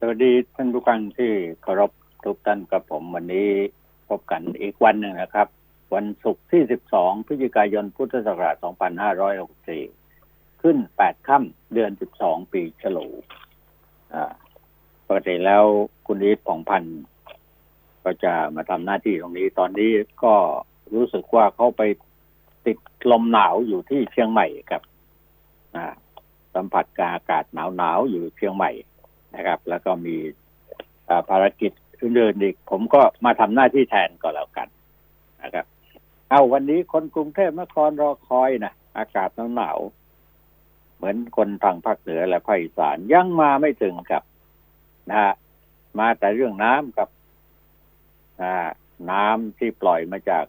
สวัสดีท่านผู้ฟังที่เคารพทุกท่านกับผมวันนี้พบกันอีกวันหนึ่งนะครับ วันศุกร์ที่ 12 พฤศจิกายน พุทธศักราช 2564 ขึ้น 8 ค่ำเดือน 12 ปีฉลูปกติแล้วคุณอีทผ่องพันธ์ก็จะมาทำหน้าที่ตรงนี้ ตอนนี้ก็รู้สึกว่าเขาไปติดลมหนาวอยู่ที่เชียงใหม่ครับสัมผัสกับอากาศหนาวๆอยู่เชียงใหม่ นะครับ แล้วก็มีภารกิจอื่นๆอีก ผมก็มาทำหน้าที่แทนก็แล้วกันนะครับ เอาวันนี้คนกรุงเทพมนครรอคอยนะอากาศหนาวเหมือนคนทางภาคเหนือและภาคอีสานยังมาไม่ถึงครับนะฮะมาแต่เรื่องน้ำกับน้ำที่ปล่อยมาจาก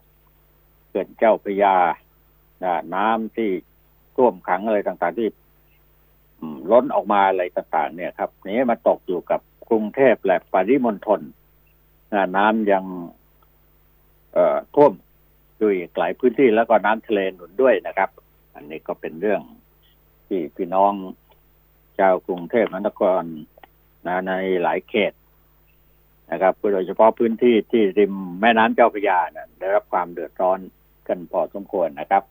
เขื่อนเจ้าพระยาน้ำที่ท่วมขังอะไรต่างๆที่ ล้นออกมาอะไรต่างๆเนี่ยครับนี้มาตกอยู่กับกรุงเทพและปริมณฑลน้ำยังเอ่อท่วมด้วยหลายพื้นที่แล้วก็น้ำทะเลหนุนด้วยนะครับ อันนี้ก็เป็นเรื่องที่พี่น้องชาวกรุงเทพมหานครนะในหลายเขตนะครับโดยเฉพาะพื้นที่ที่ริมแม่น้ำเจ้าพระยานะได้รับความเดือดร้อนกันพอสมควรนะครับ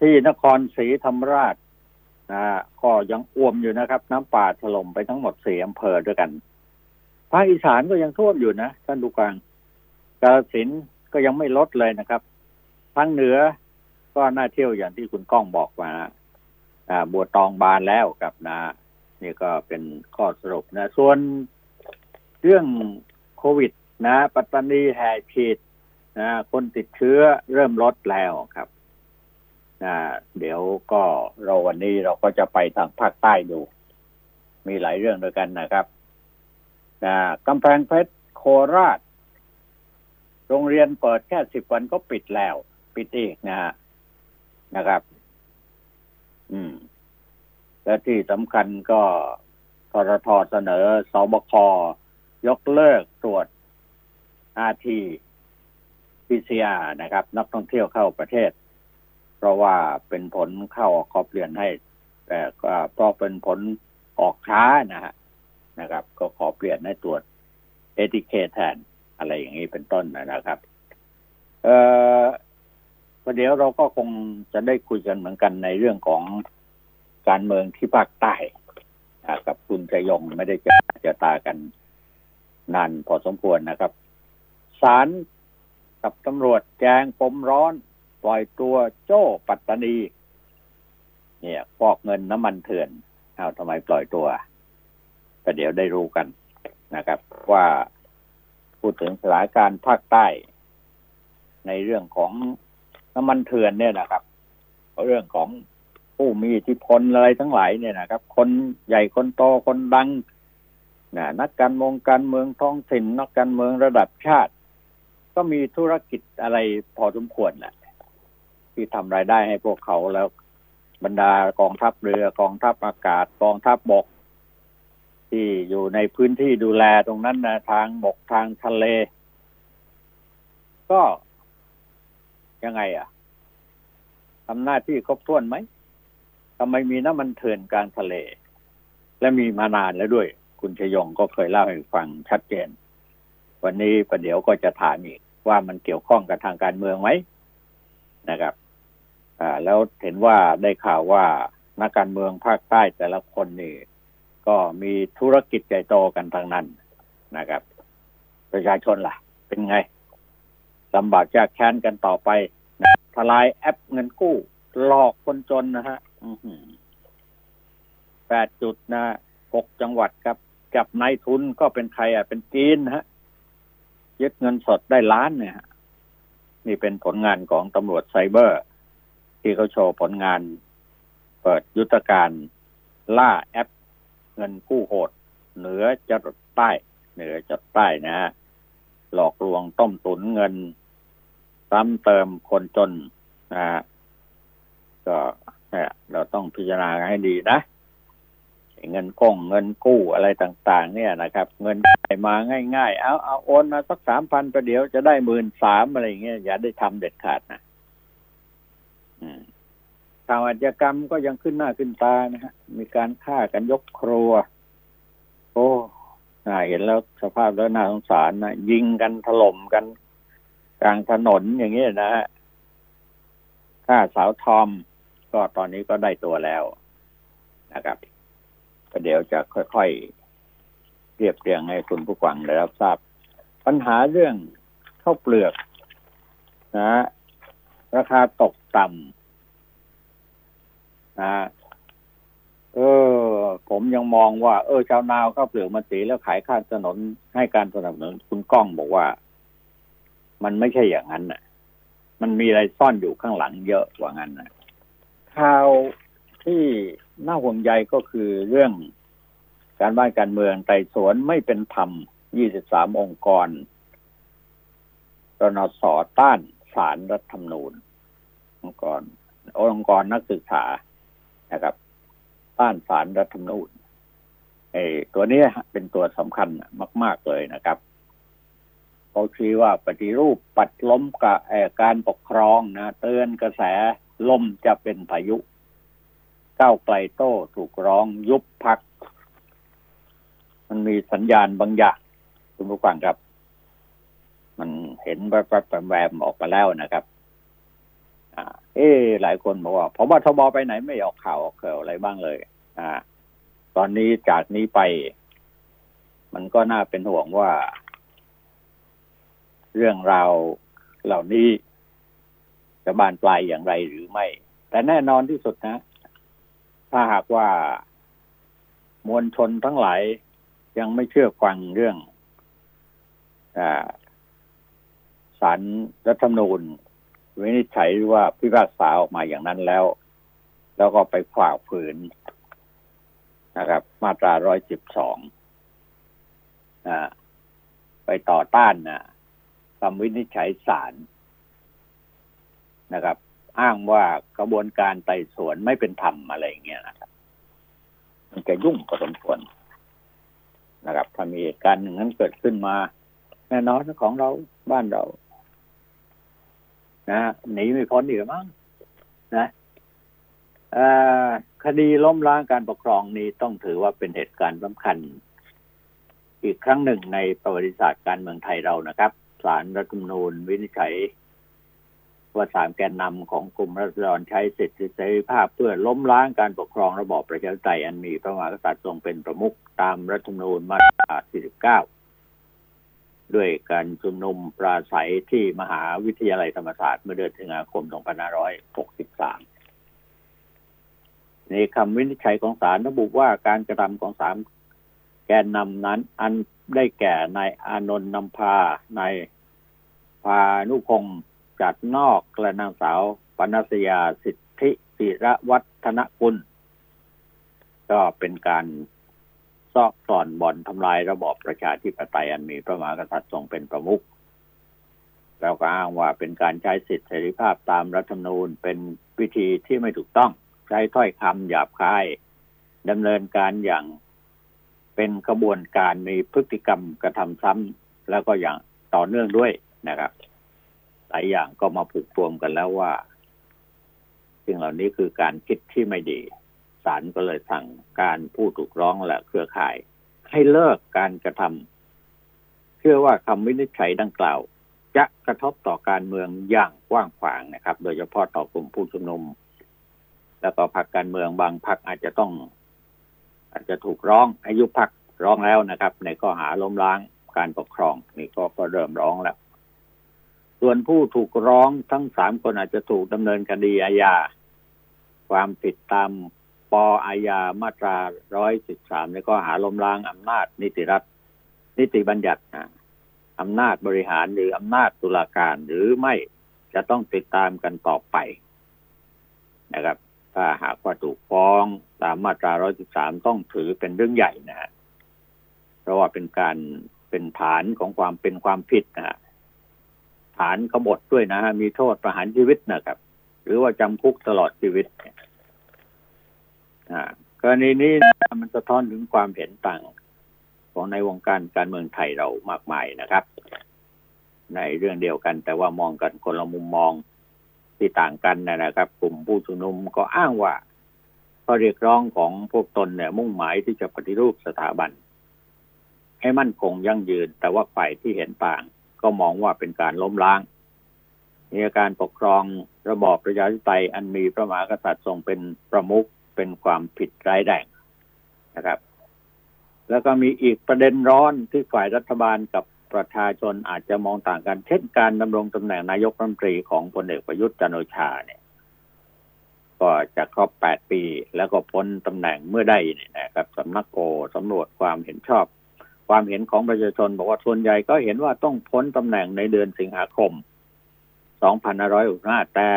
ที่นครศรีธรรมราช นะก็ยังอ้วมอยู่นะครับ น้ำป่าถล่มไปทั้งหมดสี่อำเภอด้วยกันภาคอีสานก็ยังท่วมอยู่นะท่านดูกลางกาฬสินก็ยังไม่ลดเลยนะครับทางเหนือก็น่าเที่ยวอย่างที่คุณก้องบอกมาอ่าบัวตองบานแล้วกับนะนี่ก็เป็นข้อสรุปนะ ส่วนเรื่องโควิดนะ ปัตตานีแห่ฉีดนะคนติดเชื้อเริ่มลดแล้วครับ นะเดี๋ยวก็เราวันนี้เราก็จะไปทางภาคใต้ดู มีหลายเรื่องด้วยกันนะครับนะกำแพงเพชรโคราช โรงเรียนเปิดแค่สิบวันก็ปิดแล้ว ปิดอีกนะฮะนะครับ อืม และที่สำคัญก็ทรทเสนอสบคยกเลิกตรวจอาที PCR นะครับ นักท่องเที่ยวเข้าประเทศ เพราะว่าเป็นผลเข้าขอเปลี่ยนให้ แต่ก็เพราะเป็นผลออกช้านะฮะนะครับ ก็ขอเปลี่ยนให้ตรวจเอติเคแทนอะไรอย่างนี้เป็นต้นนะครับ เอ่อประเดี๋ยวเราก็คงจะได้คุยกันเหมือนกันในเรื่องของการเมืองที่ภาคใต้กับคุณชยงไม่ได้จะจะตากันนานพอสมควรนะครับศาลกับตำรวจแจ้งปมร้อน ปล่อยตัวโจ้ปัตตานี เนี่ยฟอกเงินน้ำมันเถื่อนเอาทำไมปล่อยตัวแต่เดี๋ยวได้รู้กันนะครับ ว่าพูดถึงสถานการณ์ภาคใต้ ในเรื่องของน้ำมันเถื่อนเนี่ยนะครับเรื่องของผู้มีอิทธิพลอะไรทั้งหลายเนี่ยนะครับ คนใหญ่คนโตคนดังนะนักการเมืองการเมืองท้องถิ่นนักการเมืองระดับชาติ ก็มีธุรกิจอะไรพอสมควรแหละ ที่ทำรายได้ให้พวกเขาแล้ว บรรดากองทัพเรือกองทัพอากาศกองทัพบก ที่อยู่ในพื้นที่ดูแลตรงนั้นนะทางบกทางทะเล ก็ยังไงอะทำหน้าที่ครบถ้วนไหมทำไมมีน้ำมันเถื่อนกลางทะเล และมีมานานแล้วด้วย คุณชยงก็เคยเล่าให้ฟังชัดเจน วันนี้ประเดี๋ยวก็จะถามอีกว่ามันเกี่ยวข้องกับทางการเมืองไหมนะครับ อ่า แล้วเห็นว่าได้ข่าวว่านักการเมืองภาคใต้แต่ละคนนี่ ก็มีธุรกิจใหญ่โตกันทางนั้นนะครับ ประชาชนล่ะ เป็นไงลำบากยากแค้นกันต่อไปนะทลายแอปเงินกู้ หลอกคนจนนะฮะแปดจุดนะหกจังหวัดครับกับนายทุนก็เป็นใครอะ เป็นจีนฮะยึดเงินสดได้ล้านเนี่ยนี่เป็นผลงานของตำรวจไซเบอร์ ที่เขาโชว์ผลงาน เปิดยุทธการล่าแอปเงินกู้โหด เหนือจรดใต้ เหนือจดใต้นะฮะหลอกลวงต้มตุนเงิน ซ้ำเติมคนจนนะก็เนี่ยเราต้องพิจารณาให้ดีนะเงินกงเงินกู้อะไรต่าง ๆ เนี่ยนะครับ เงินใมาง่าย ๆ เอาเอาโอนมาสักสามพันประเดี๋ยวจะได้หมื่นสามอะไรเงี้ยอย่าได้ทำเด็ดขาดนะ ทางอาชญากรรมก็ยังขึ้นหน้าขึ้นตานะฮะ มีการฆ่ากันยกครัว โอ้เห็นแล้วสภาพแล้วน่าสงสารนะยิงกันถล่มกัน กลางถนนอย่างนี้นะฮะถ้าสาวทอม ก็ตอนนี้ก็ได้ตัวแล้วนะครับก็เดี๋ยวจะค่อยๆเรียบเรียงให้คุณผู้ฟังได้รับทราบ ปัญหาเรื่องข้าวเปลือกนะราคาตก ต่ำนะเออ ผมยังมองว่า เออ ชาวนาวข้าวเปลือกมาสีแล้วขายข้างถนนให้การสนับสนุนคุณก้องบอกว่า มันไม่ใช่อย่างนั้นน่ะ มันมีอะไรซ่อนอยู่ข้างหลังเยอะกว่างั้นนะข่าวที่น่าห่วงใยก็คือเรื่องการบ้านการเมืองไต่สวนไม่เป็นธรรม 23 องค์กรรนสต้านสารรัฐธรรมนูญ องค์กร องค์กรนักศึกษานะครับต้านสารรัฐธรรมนูญไอ้ตัวนี้เป็นตัวสำคัญมาก ๆเลยนะครับเขาชี้ว่าปฏิรูปปัดล้มกับการปกครองนะเตือนกระแสลมจะเป็นพายุก้าวไกลโต้ถูกร้องยุบพัก มันมีสัญญาณบางอย่างคุณผู้ฟังครับ มันเห็นแวบๆแวมออกมาแล้วนะครับ เอ๊หลายคนบอกว่าพบทบไปไหนไม่ออกข่าวออกข่าวอะไรบ้างเลย อ่า ตอนนี้จากนี้ไป มันก็น่าเป็นห่วงว่า เรื่องราวเหล่านี้จะบานปลายอย่างไรหรือไม่ แต่แน่นอนที่สุดนะ ถ้าหากว่ามวลชนทั้งหลายยังไม่เชื่อฟังเรื่องอสารรัฐธรรมนูญ วินิจฉัยว่าพิพากษาออกมาอย่างนั้นแล้ว แล้วก็ไปฝ่าฝืนนะครับ มาตราร้อยสิบสองไปต่อต้านนะคำวินิจฉัยศาลนะครับ อ้างว่ากระบวนการไต่สวนไม่เป็นธรรมอะไรอย่างเงี้ยนะครับ มันจะยุ่งพอสมควรนะครับถ้ามีเหตุการณ์หนึ่งนั้นเกิดขึ้นมา แน่นอนของเราบ้านเรา นะหนีไม่พ้นอีกมั้งนะคดีล้มล้างการปกครองนี้ต้องถือว่าเป็นเหตุการณ์สำคัญ อีกครั้งหนึ่งในประวัติศาสตร์การเมืองไทยเรานะครับศาลรัฐธรรมนูญวินิจฉัย ว่าสามแกนนำของกลุ่มรัฐดรใช้สิทธิเสรีภาพเพื่อล้มล้างการปกครองระบอบประชาธิปไตยอันมีพระมหากษัตริย์ทรงเป็นประมุขตามรัฐธรรมนูญมาตรา 49 ด้วยการชุมนุมปราศัยที่มหาวิทยาลัยธรรมศาสตร์เมื่อเดือนสิงหาคม 2563 ในคำวินิจฉัยของศาลระบุว่าการกระทำของสามแกนนำนั้น อันได้แก่นายอานนท์นำพานายพานุพงศ์จัดนอกกระนางสาวปนัสยาสิทธิศิระวัฒนกุล ก็เป็นการ ซอกซ่อนบ่อนทำลายระบอบประชาธิปไตยอันมีพระมหากษัตริย์ทรงเป็นประมุขแล้วก็อ้างว่าเป็นการใช้สิทธิเสรีภาพตามรัฐธรรมนูญเป็นวิธีที่ไม่ถูกต้อง ใช้ถ้อยคำหยาบคายดำเนินการอย่างเป็นกระบวนการมีพฤติกรรมกระทำซ้ำแล้วก็อย่างต่อเนื่องด้วยนะครับหลายอย่างก็มาผูกรวมกันแล้วว่าสิ่งเหล่านี้คือการคิดที่ไม่ดี ศาลก็เลยสั่งการผู้ถูกร้องและเครือข่าย ให้เลิกการกระทำเชื่อว่าคำวินิจฉัยดังกล่าว จะกระทบต่อการเมืองอย่างกว้างขวางนะครับ โดยเฉพาะต่อกลุ่มผู้ชุมนุม แล้วก็พรรคการเมืองบางพรรคอาจจะต้อง อาจจะถูกร้องอายุพรรคร้องแล้วนะครับ ในข้อหาล้มล้างการปกครอง นี่ก็ก็เริ่มร้องแล้ว ส่วนผู้ถูกร้องทั้งสามคนอาจจะถูกดำเนินคดีอาญาความผิดตาม ปอาญามาตราร้อยสิบสามในข้อหาล้มล้างอำนาจนิติรัฐ นิติบัญญัติอำนาจบริหารหรืออำนาจตุลาการหรือไม่จะต้องติดตามกันต่อไปนะครับ ถ้าหากว่าถูกฟ้องตามมาตราร้อยสิบสามต้องถือเป็นเรื่องใหญ่นะฮะเพราะว่าเป็นการเป็นฐานของความเป็นความผิดนะฮะฐานขบฏด้วยนะฮะมีโทษประหารชีวิตนะครับ หรือว่าจำคุกตลอดชีวิต กรณีนี้มันสะท้อนถึงความเห็นต่างของในวงการการเมืองไทยเรามากมายนะครับ ในเรื่องเดียวกัน แต่ว่ามองกันคนละมุมมองที่ต่างกันนะครับ กลุ่มผู้ชุมนุมก็อ้างว่าข้อเรียกร้องของพวกตนเนี่ย มุ่งหมายที่จะปฏิรูปสถาบัน ให้มั่นคงยั่งยืน แต่ว่าฝ่ายที่เห็นต่าง ก็มองว่าเป็นการล้มล้างมีการปกครองระบอบประชาธิปไตยอันมีพระมหากษัตริย์ทรงเป็นประมุข เป็นความผิดร้ายแรงนะครับ แล้วก็มีอีกประเด็นร้อนที่ฝ่ายรัฐบาลกับประชาชนอาจจะมองต่างกัน เช่นการดำรงตำแหน่งนายกรัฐมนตรีของพลเอกประยุทธ์จันโอชาเนี่ย ก็จะครบแปดปี แล้วก็พ้นตำแหน่งเมื่อได้นี่นะครับสำนักโกสำรวจความเห็นชอบ ความเห็นของประชาชนบอกว่าส่วนใหญ่ก็เห็นว่าต้องพ้นตำแหน่งในเดือนสิงหาคม 2565แต่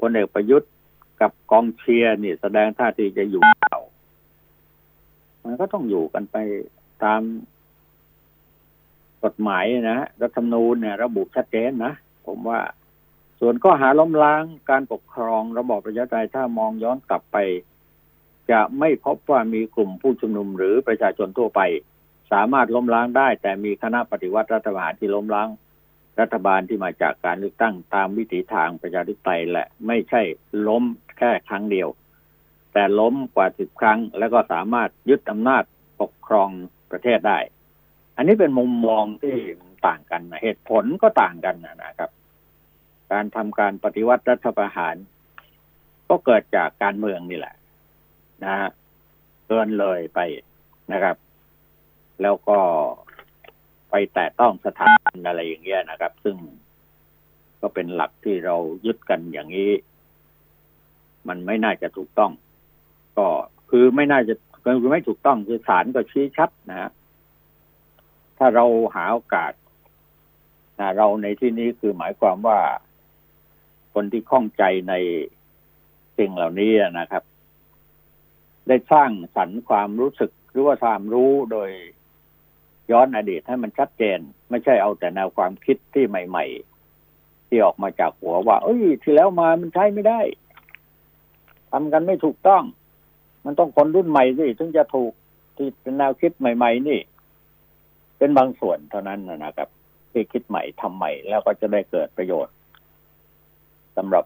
พลเอกประยุทธ์ กับกองเชียร์นี่แสดงท่าทีจะอยู่เก่ามันก็ต้องอยู่กันไปตามกฎหมายนะรัฐธรรมนูญเนี่ย ระบุชัดเจนนะผมว่า ส่วนข้อหาล้มล้างการปกครองระบอบประชาธิปไตยถ้ามองย้อนกลับไป จะไม่พบว่ามีกลุ่มผู้ชุมนุมหรือประชาชนทั่วไป สามารถล้มล้างได้ แต่มีคณะปฏิวัติรัฐบาลที่ล้มล้าง รัฐบาลที่มาจากการเลือกตั้งตามวิถีทางประชาธิปไตยแหละไม่ใช่ล้ม แค่ครั้งเดียว แต่ล้มกว่าสิบครั้ง แล้วก็สามารถยึดอำนาจปกครองประเทศได้ อันนี้เป็นมุมมองที่ต่างกันนะเหตุผลก็ต่างกันนะครับ การทำการปฏิวัติรัฐประหาร ก็เกิดจากการเมืองนี่แหละ นะเกินเลยไปนะครับ แล้วก็ไปแตะต้องสถานอะไรอย่างเงี้ยนะครับ ซึ่งก็เป็นหลักที่เรายึดกันอย่างนี้ มันไม่น่าจะถูกต้อง ก็คือไม่น่าจะคือไม่ถูกต้องคือศาลก็ชี้ชัดนะฮะถ้าเราหาโอกาสนะเราในที่นี้คือหมายความว่า คนที่ข้องใจในสิ่งเหล่านี้นะครับ ได้สร้างสรรค์ความรู้สึกหรือว่าความรู้โดยย้อนอดีตให้มันชัดเจน ไม่ใช่เอาแต่แนวความคิดที่ใหม่ ๆ ที่ออกมาจากหัวว่า เอ้ย ที่แล้วมามันใช้ไม่ได้ ทำกันไม่ถูกต้อง มันต้องคนรุ่นใหม่สิถึงจะถูกที่เป็นแนวคิดใหม่ ๆ นี่ เป็นบางส่วนเท่านั้นนะครับที่คิดใหม่ทำใหม่แล้วก็จะได้เกิดประโยชน์สำหรับ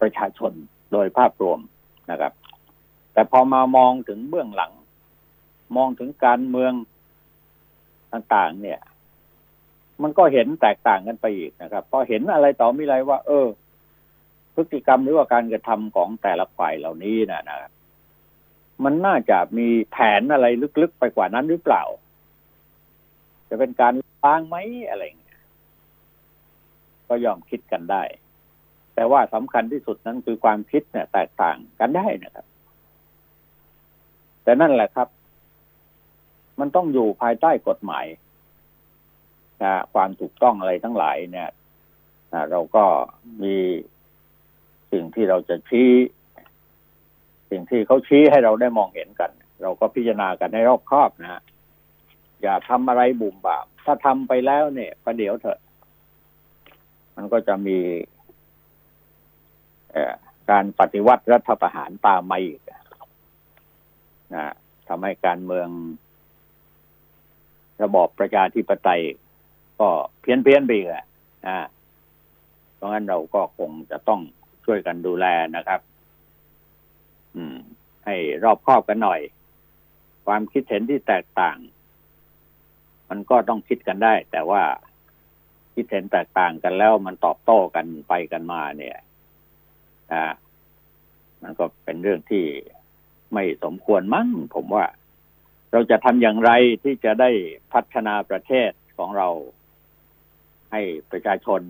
ประชาชนโดยภาพรวมนะครับ แต่พอมามองถึงเบื้องหลัง มองถึงการเมืองต่างๆ เนี่ย มันก็เห็นแตกต่างกันไปอีกนะครับพอเห็นอะไรต่อมีอะไรว่า เออ พฤติกรรมหรือว่าการกระทำของแต่ละฝ่ายเหล่านี้นะนะครับมันน่าจะมีแผนอะไรลึกๆไปกว่านั้นหรือเปล่า จะเป็นการล้างไหมอะไรเงี้ยก็ยอมคิดกันได้ แต่ว่าสำคัญที่สุดนั้นคือความคิดเนี่ย แตกต่างกันได้นะครับ แต่นั่นแหละครับ มันต้องอยู่ภายใต้กฎหมายนะความถูกต้องอะไรทั้งหลายเนี่ยเราก็มี สิ่งที่เราจะชี้ สิ่งที่เขาชี้ให้เราได้มองเห็นกัน เราก็พิจารณากันให้รอบคอบนะฮะอย่าทำอะไรบุ่มบามถ้าทำไปแล้วเนี่ยประเดี๋ยวเถอะ มันก็จะมีการปฏิวัติรัฐประหารตามมาอีกนะทำให้การเมือง ระบอบประชาธิปไตย ก็เพี้ยนเพี้ยนไปอะอ่าเพราะงั้นเราก็คงจะต้อง ช่วยกันดูแลนะครับ อืม ให้รอบคอบกันหน่อย ความคิดเห็นที่แตกต่าง มันก็ต้องคิดกันได้ แต่ว่าคิดเห็นแตกต่างกันแล้ว มันตอบโต้กันไปกันมา เนี่ยอ่ามันก็เป็นเรื่องที่ไม่สมควรมั้งผมว่า เราจะทำอย่างไรที่จะได้พัฒนาประเทศของเรา ให้ประชาชน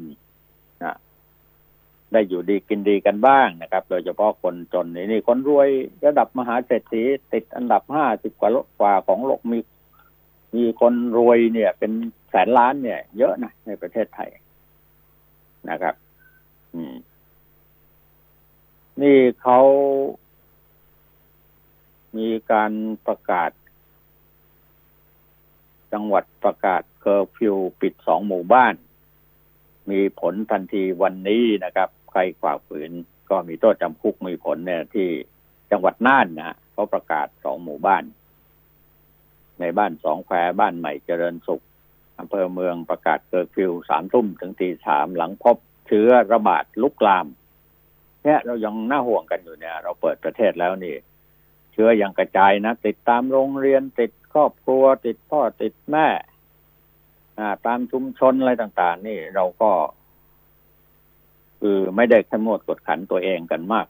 ได้อยู่ดีกินดีกันบ้างนะครับ โดยเฉพาะคนจนนี่นี่คนรวยระดับมหาเศรษฐีติดอันดับห้าสิบกว่าโลกว่าของโลกมี มีคนรวยเนี่ย เป็นแสนล้านเนี่ย เยอะนะในประเทศไทยนะครับ อืม นี่เขามีการประกาศ จังหวัดประกาศเคอร์ฟิวปิดสองหมู่บ้าน มีผลทันทีวันนี้นะครับ ใครฝ่าฝืนก็มีโทษจำคุกมีผลเนี่ยที่จังหวัดน่านนะเขาประกาศสองหมู่บ้าน ในบ้านสองแควบ้านใหม่เจริญสุขอำเภอเมืองประกาศเคอร์ฟิวสามทุ่มถึงตีสามหลังพบเชื้อระบาดลุกลามเนี่ยเรายังน่าห่วงกันอยู่เนี่ย เราเปิดประเทศแล้วนี่ เชื้อยังกระจายนะ ติดตามโรงเรียนติดครอบครัว ติดพ่อติดแม่ตามชุมชนอะไรต่าง ๆ นี่เราก็ คือไม่ได้ขมวดกดขันตัวเองกันมาก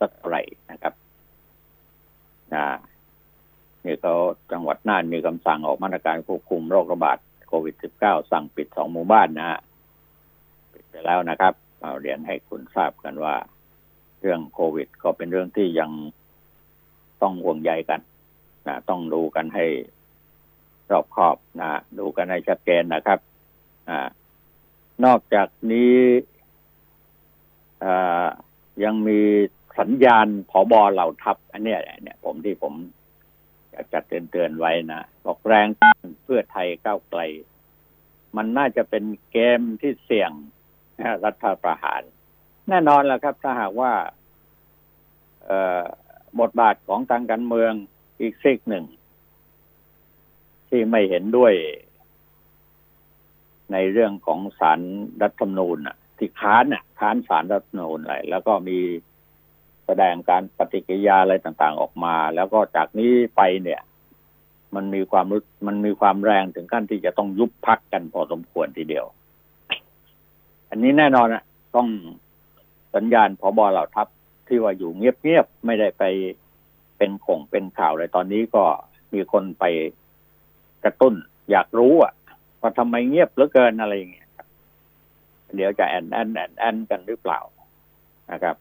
สักไรนะครับนะนี่เขาจังหวัดน่านมีคำสั่งออกมาตรการควบคุมโรคระบาดโควิด -19 สั่งปิดสองหมู่บ้านนะปิดไปแล้วนะครับเอาเรียนให้คุณทราบกันว่า เรื่องโควิด ก็เป็นเรื่องที่ยังต้องห่วงใยกันนะต้องดูกันให้รอบคอบนะดูกันให้ชัดเจนนะครับอนอกจากนี้ ยังมีสัญญาณผอบอเหล่าทัพ อันเนี้ยเนี่ย ผมที่ผมอยากจะเตือนเตือนไว้นะบอกแรงเพื่อไทยก้าวไกล มันน่าจะเป็นเกมที่เสี่ยงรัฐประหาร แน่นอนแล้วครับ ถ้าหากว่าบทบาทของทางการเมืองอีกซีกหนึ่ง ที่ไม่เห็นด้วยในเรื่องของสารรัฐธรรมนูญอะ ที่ค้านน่ะ ค้านสารรัฐมนูญอะไรแล้วก็มีแสดงการปฏิกิริยาอะไรต่างๆออกมา แล้วก็จากนี้ไปเนี่ย มันมีความรู้มันมีความแรงถึงขั้นที่จะต้องยุบพักกันพอสมควรทีเดียว อันนี้แน่นอนอะต้องสัญญาณพอบอเหล่าทัพที่ว่าอยู่เงียบๆไม่ได้ไปเป็นคงเป็นข่าวเลยตอนนี้ก็มีคนไปกระตุ้น อยากรู้อะว่าทำไมเงียบเหลือเกินอะไรอย่างเงี้ย เดี๋ยวจะแอนแอนแอนแอนกันหรือเปล่านะครับ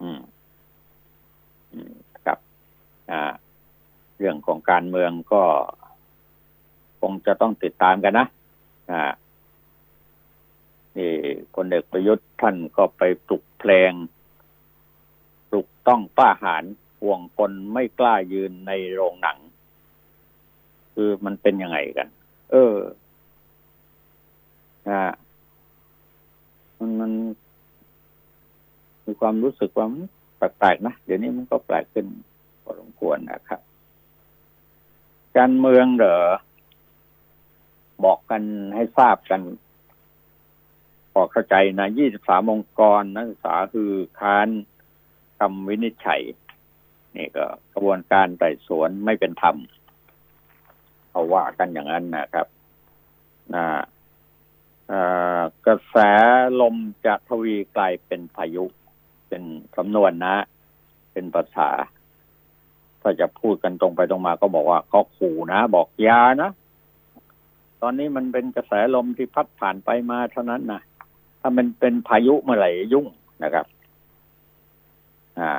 อืมอืมครับ อ่า เรื่องของการเมืองก็คงจะต้องติดตามกันนะ อ่านี่คนเด็กประยุทธ์ท่านก็ไปปลุกเพลงปลุกต้องป้าหารห่วงคนไม่กล้ายืนในโรงหนัง คือมันเป็นยังไงกัน เอออ่า มันมัน มีความรู้สึกว่าแปลกๆนะเดี๋ยวนี้มันก็แปลกขึ้นพอสมควรนะครับ การเมืองเหรอบอกกันให้ทราบกันพอเข้าใจนะยี่สิบสามองค์กรนักศึกษาคือค้านคำวินิจฉัย นี่ก็กระบวนการไต่สวนไม่เป็นธรรมเขาว่ากันอย่างนั้นนะครับนะ กระแสลมจะทวีกลายเป็นพายุ เป็นสำนวนนะ เป็นภาษา ถ้าจะพูดกันตรงไปตรงมาก็บอกว่าก็ขู่นะ บอกยานะ ตอนนี้มันเป็นกระแสลมที่พัดผ่านไปมาเท่านั้นนะถ้ามันเป็นพายุเมื่อไหร่ยุ่งนะครับ อ่า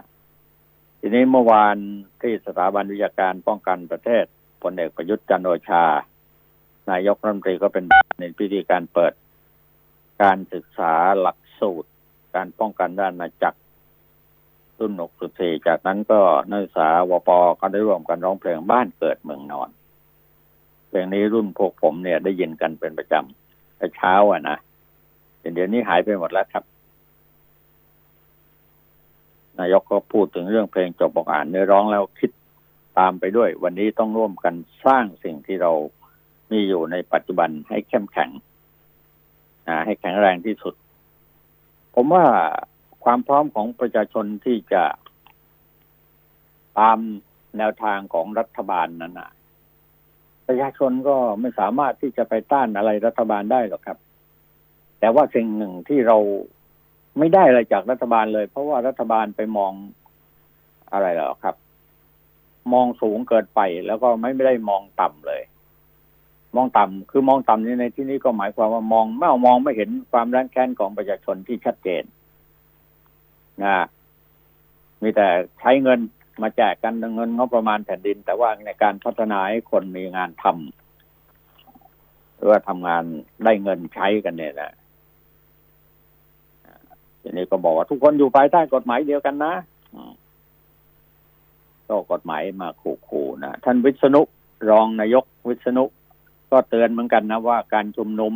ทีนี้เมื่อวานที่สถาบันวิทยาการป้องกันประเทศพลเอกประยุทธ์จันโอชา นายกรัฐมนตรีก็เป็นในพิธีการเปิด การศึกษาหลักสูตร การป้องกันด้านนาจักรรุ่นหกสุดสี่จากนั้นก็นักศึกษาวปก็ได้ร่วมกันร้องเพลงบ้านเกิดเมืองนอน เพลงนี้รุ่นพวกผมเนี่ยได้ยินกันเป็นประจำแต่เช้าอะนะเดี๋ยวนี้หายไปหมดแล้วครับนายกก็พูดถึงเรื่องเพลงจบบอกอ่านเนื้อร้องแล้วคิดตามไปด้วย วันนี้ต้องร่วมกันสร้างสิ่งที่เรามีอยู่ในปัจจุบันให้เข้มแข็ง ให้แข็งแรงที่สุด ผมว่าความพร้อมของประชาชนที่จะตามแนวทางของรัฐบาลนั้นนะประชาชนก็ไม่สามารถที่จะไปต้านอะไรรัฐบาลได้หรอกครับ แต่ว่าสิ่งหนึ่งที่เราไม่ได้อะไรจากรัฐบาลเลย เพราะว่ารัฐบาลไปมองอะไรหรอครับ มองสูงเกินไปแล้วก็ไม่ได้มองต่ำเลย มองต่ำคือมองต่ำนี่ในที่นี้ก็หมายความว่ามองไม่อมองไม่เห็นความแรงแค้นของประชาชนที่ชัดเจนนะมีแต่ใช้เงินมาแจกกันเงินงบประมาณแผ่นดิน แต่ว่าในการพัฒนาให้คนมีงานทำหรือว่าทำงานได้เงินใช้กันเนี่ยนะทีนี้ก็บอกว่าทุกคนอยู่ภายใต้กฎหมายเดียวกันนะก็กฎหมายมาขู่ๆนะท่านวิษณุรองนายกวิษณุ ก็เตือนเหมือนกันนะว่าการชุมนุม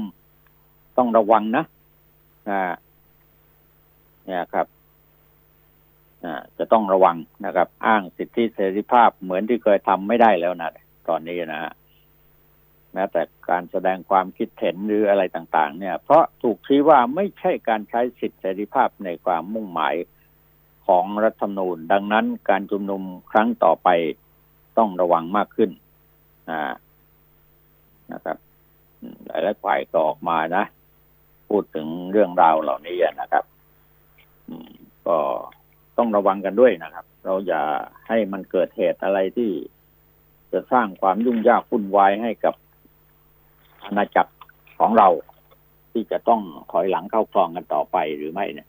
ต้องระวังนะอ่าเนี่ยครับอ่าจะต้องระวังนะครับ อ้างสิทธิเสรีภาพเหมือนที่เคยทำไม่ได้แล้วนะตอนนี้นะแม้แต่การแสดงความคิดเห็นหรืออะไรต่าง ๆ เนี่ย เพราะถูกชี้ว่าไม่ใช่การใช้สิทธิเสรีภาพในความมุ่งหมายของรัฐธรรมนูญ ดังนั้นการชุมนุมครั้งต่อไปต้องระวังมากขึ้น อ่า นะครับหลายๆฝ่ายก็ออกมานะ พูดถึงเรื่องราวเหล่านี้นะครับก็ต้องระวังกันด้วยนะครับ เราอย่าให้มันเกิดเหตุอะไรที่จะสร้างความยุ่งยากวุ่นวายให้กับอาณาจักรของเรา ที่จะต้องถอยหลังเข้าคลองกันต่อไปหรือไม่เนี่ย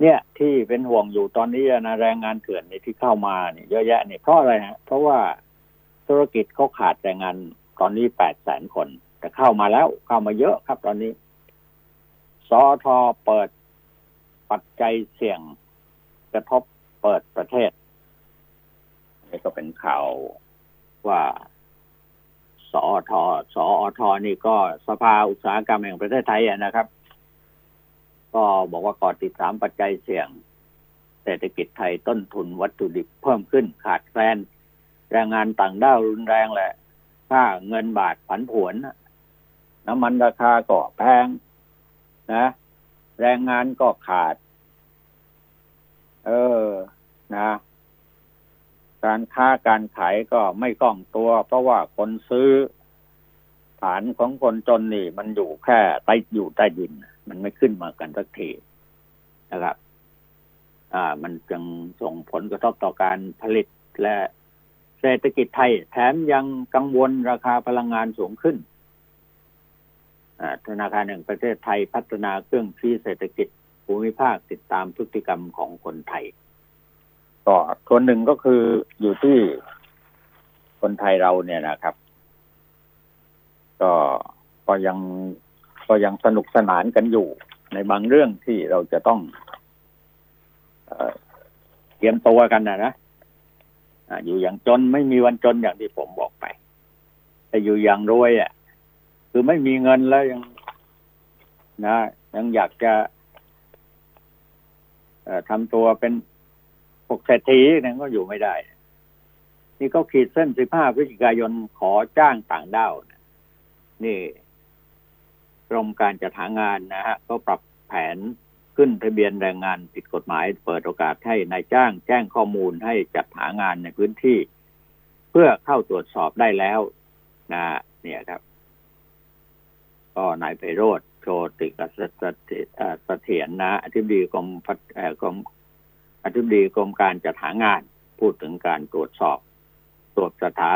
เนี่ยที่เป็นห่วงอยู่ตอนนี้นะแรงงานเถื่อนนี่ที่เข้ามาเนี่ยเยอะแยะเนี่ยเพราะอะไรฮะเพราะว่าธุรกิจเขาขาดแรงงาน ตอนนี้แปดแสนคนแต่เข้ามาแล้วเข้ามาเยอะครับ ตอนนี้สอทอเปิดปัจจัยเสี่ยงกระทบเปิดประเทศนี่ก็เป็นข่าวว่าสอทอสอทอนี่ก็สภาอุตสาหกรรมแห่งประเทศไทยนะครับ ก็บอกว่าก่อติดสามปัจจัยเสี่ยง เศรษฐกิจไทยต้นทุนวัตถุดิบเพิ่มขึ้นขาดแคลนแรงงานต่างด้าวรุนแรงแหละ ค่าเงินบาทผันผวนน้ำมันราคาก็แพงนะ แรงงานก็ขาด เออนะ การค้าการขายก็ไม่กล้องตัว เพราะว่าคนซื้อ ฐานของคนจนนี่ มันอยู่แค่ใต้อยู่ใต้ดิน มันไม่ขึ้นมากันสักทีนะครับ อ่า มันจึงส่งผลกระทบต่อการผลิตและ เศรษฐกิจไทย แถมยังกังวลราคาพลังงานสูงขึ้นธนาคารแห่งประเทศไทยพัฒนาเครื่องชี้เศรษฐกิจภูมิภาคติดตามพฤติกรรมของคนไทยก็ส่วนหนึ่งก็คืออยู่ที่คนไทยเราเนี่ยนะครับ ก็ก็ยังก็ยังสนุกสนานกันอยู่ ในบางเรื่องที่เราจะต้องเตรียมตัวกันนะนะ อยู่อย่างจนไม่มีวันจนอย่างที่ผมบอกไป แต่อยู่อย่างรวยอะ คือไม่มีเงินแล้วยัง นะยังอยากจะทำตัวเป็นปกเศรษฐีนั่นก็อยู่ไม่ได้ นี่ก็ขีดเส้นสิบห้าพฤศจิกายนขอจ้างต่างด้าวนี่กรมการจัดหางานนะฮะ ก็ปรับแผน ขึ้นทะเบียนแรงงานผิดกฎหมาย เปิดโอกาสให้นายจ้างแจ้งข้อมูลให้จัดหางานในพื้นที่ เพื่อเข้าตรวจสอบได้แล้วนะเนี่ยครับ ก็นายไพโรธโชติกสเสถียรนะอธิบดีกรมกรมอธิบดีกรมการจัดหางาน พูดถึงการตรวจสอบ ตรวจสถา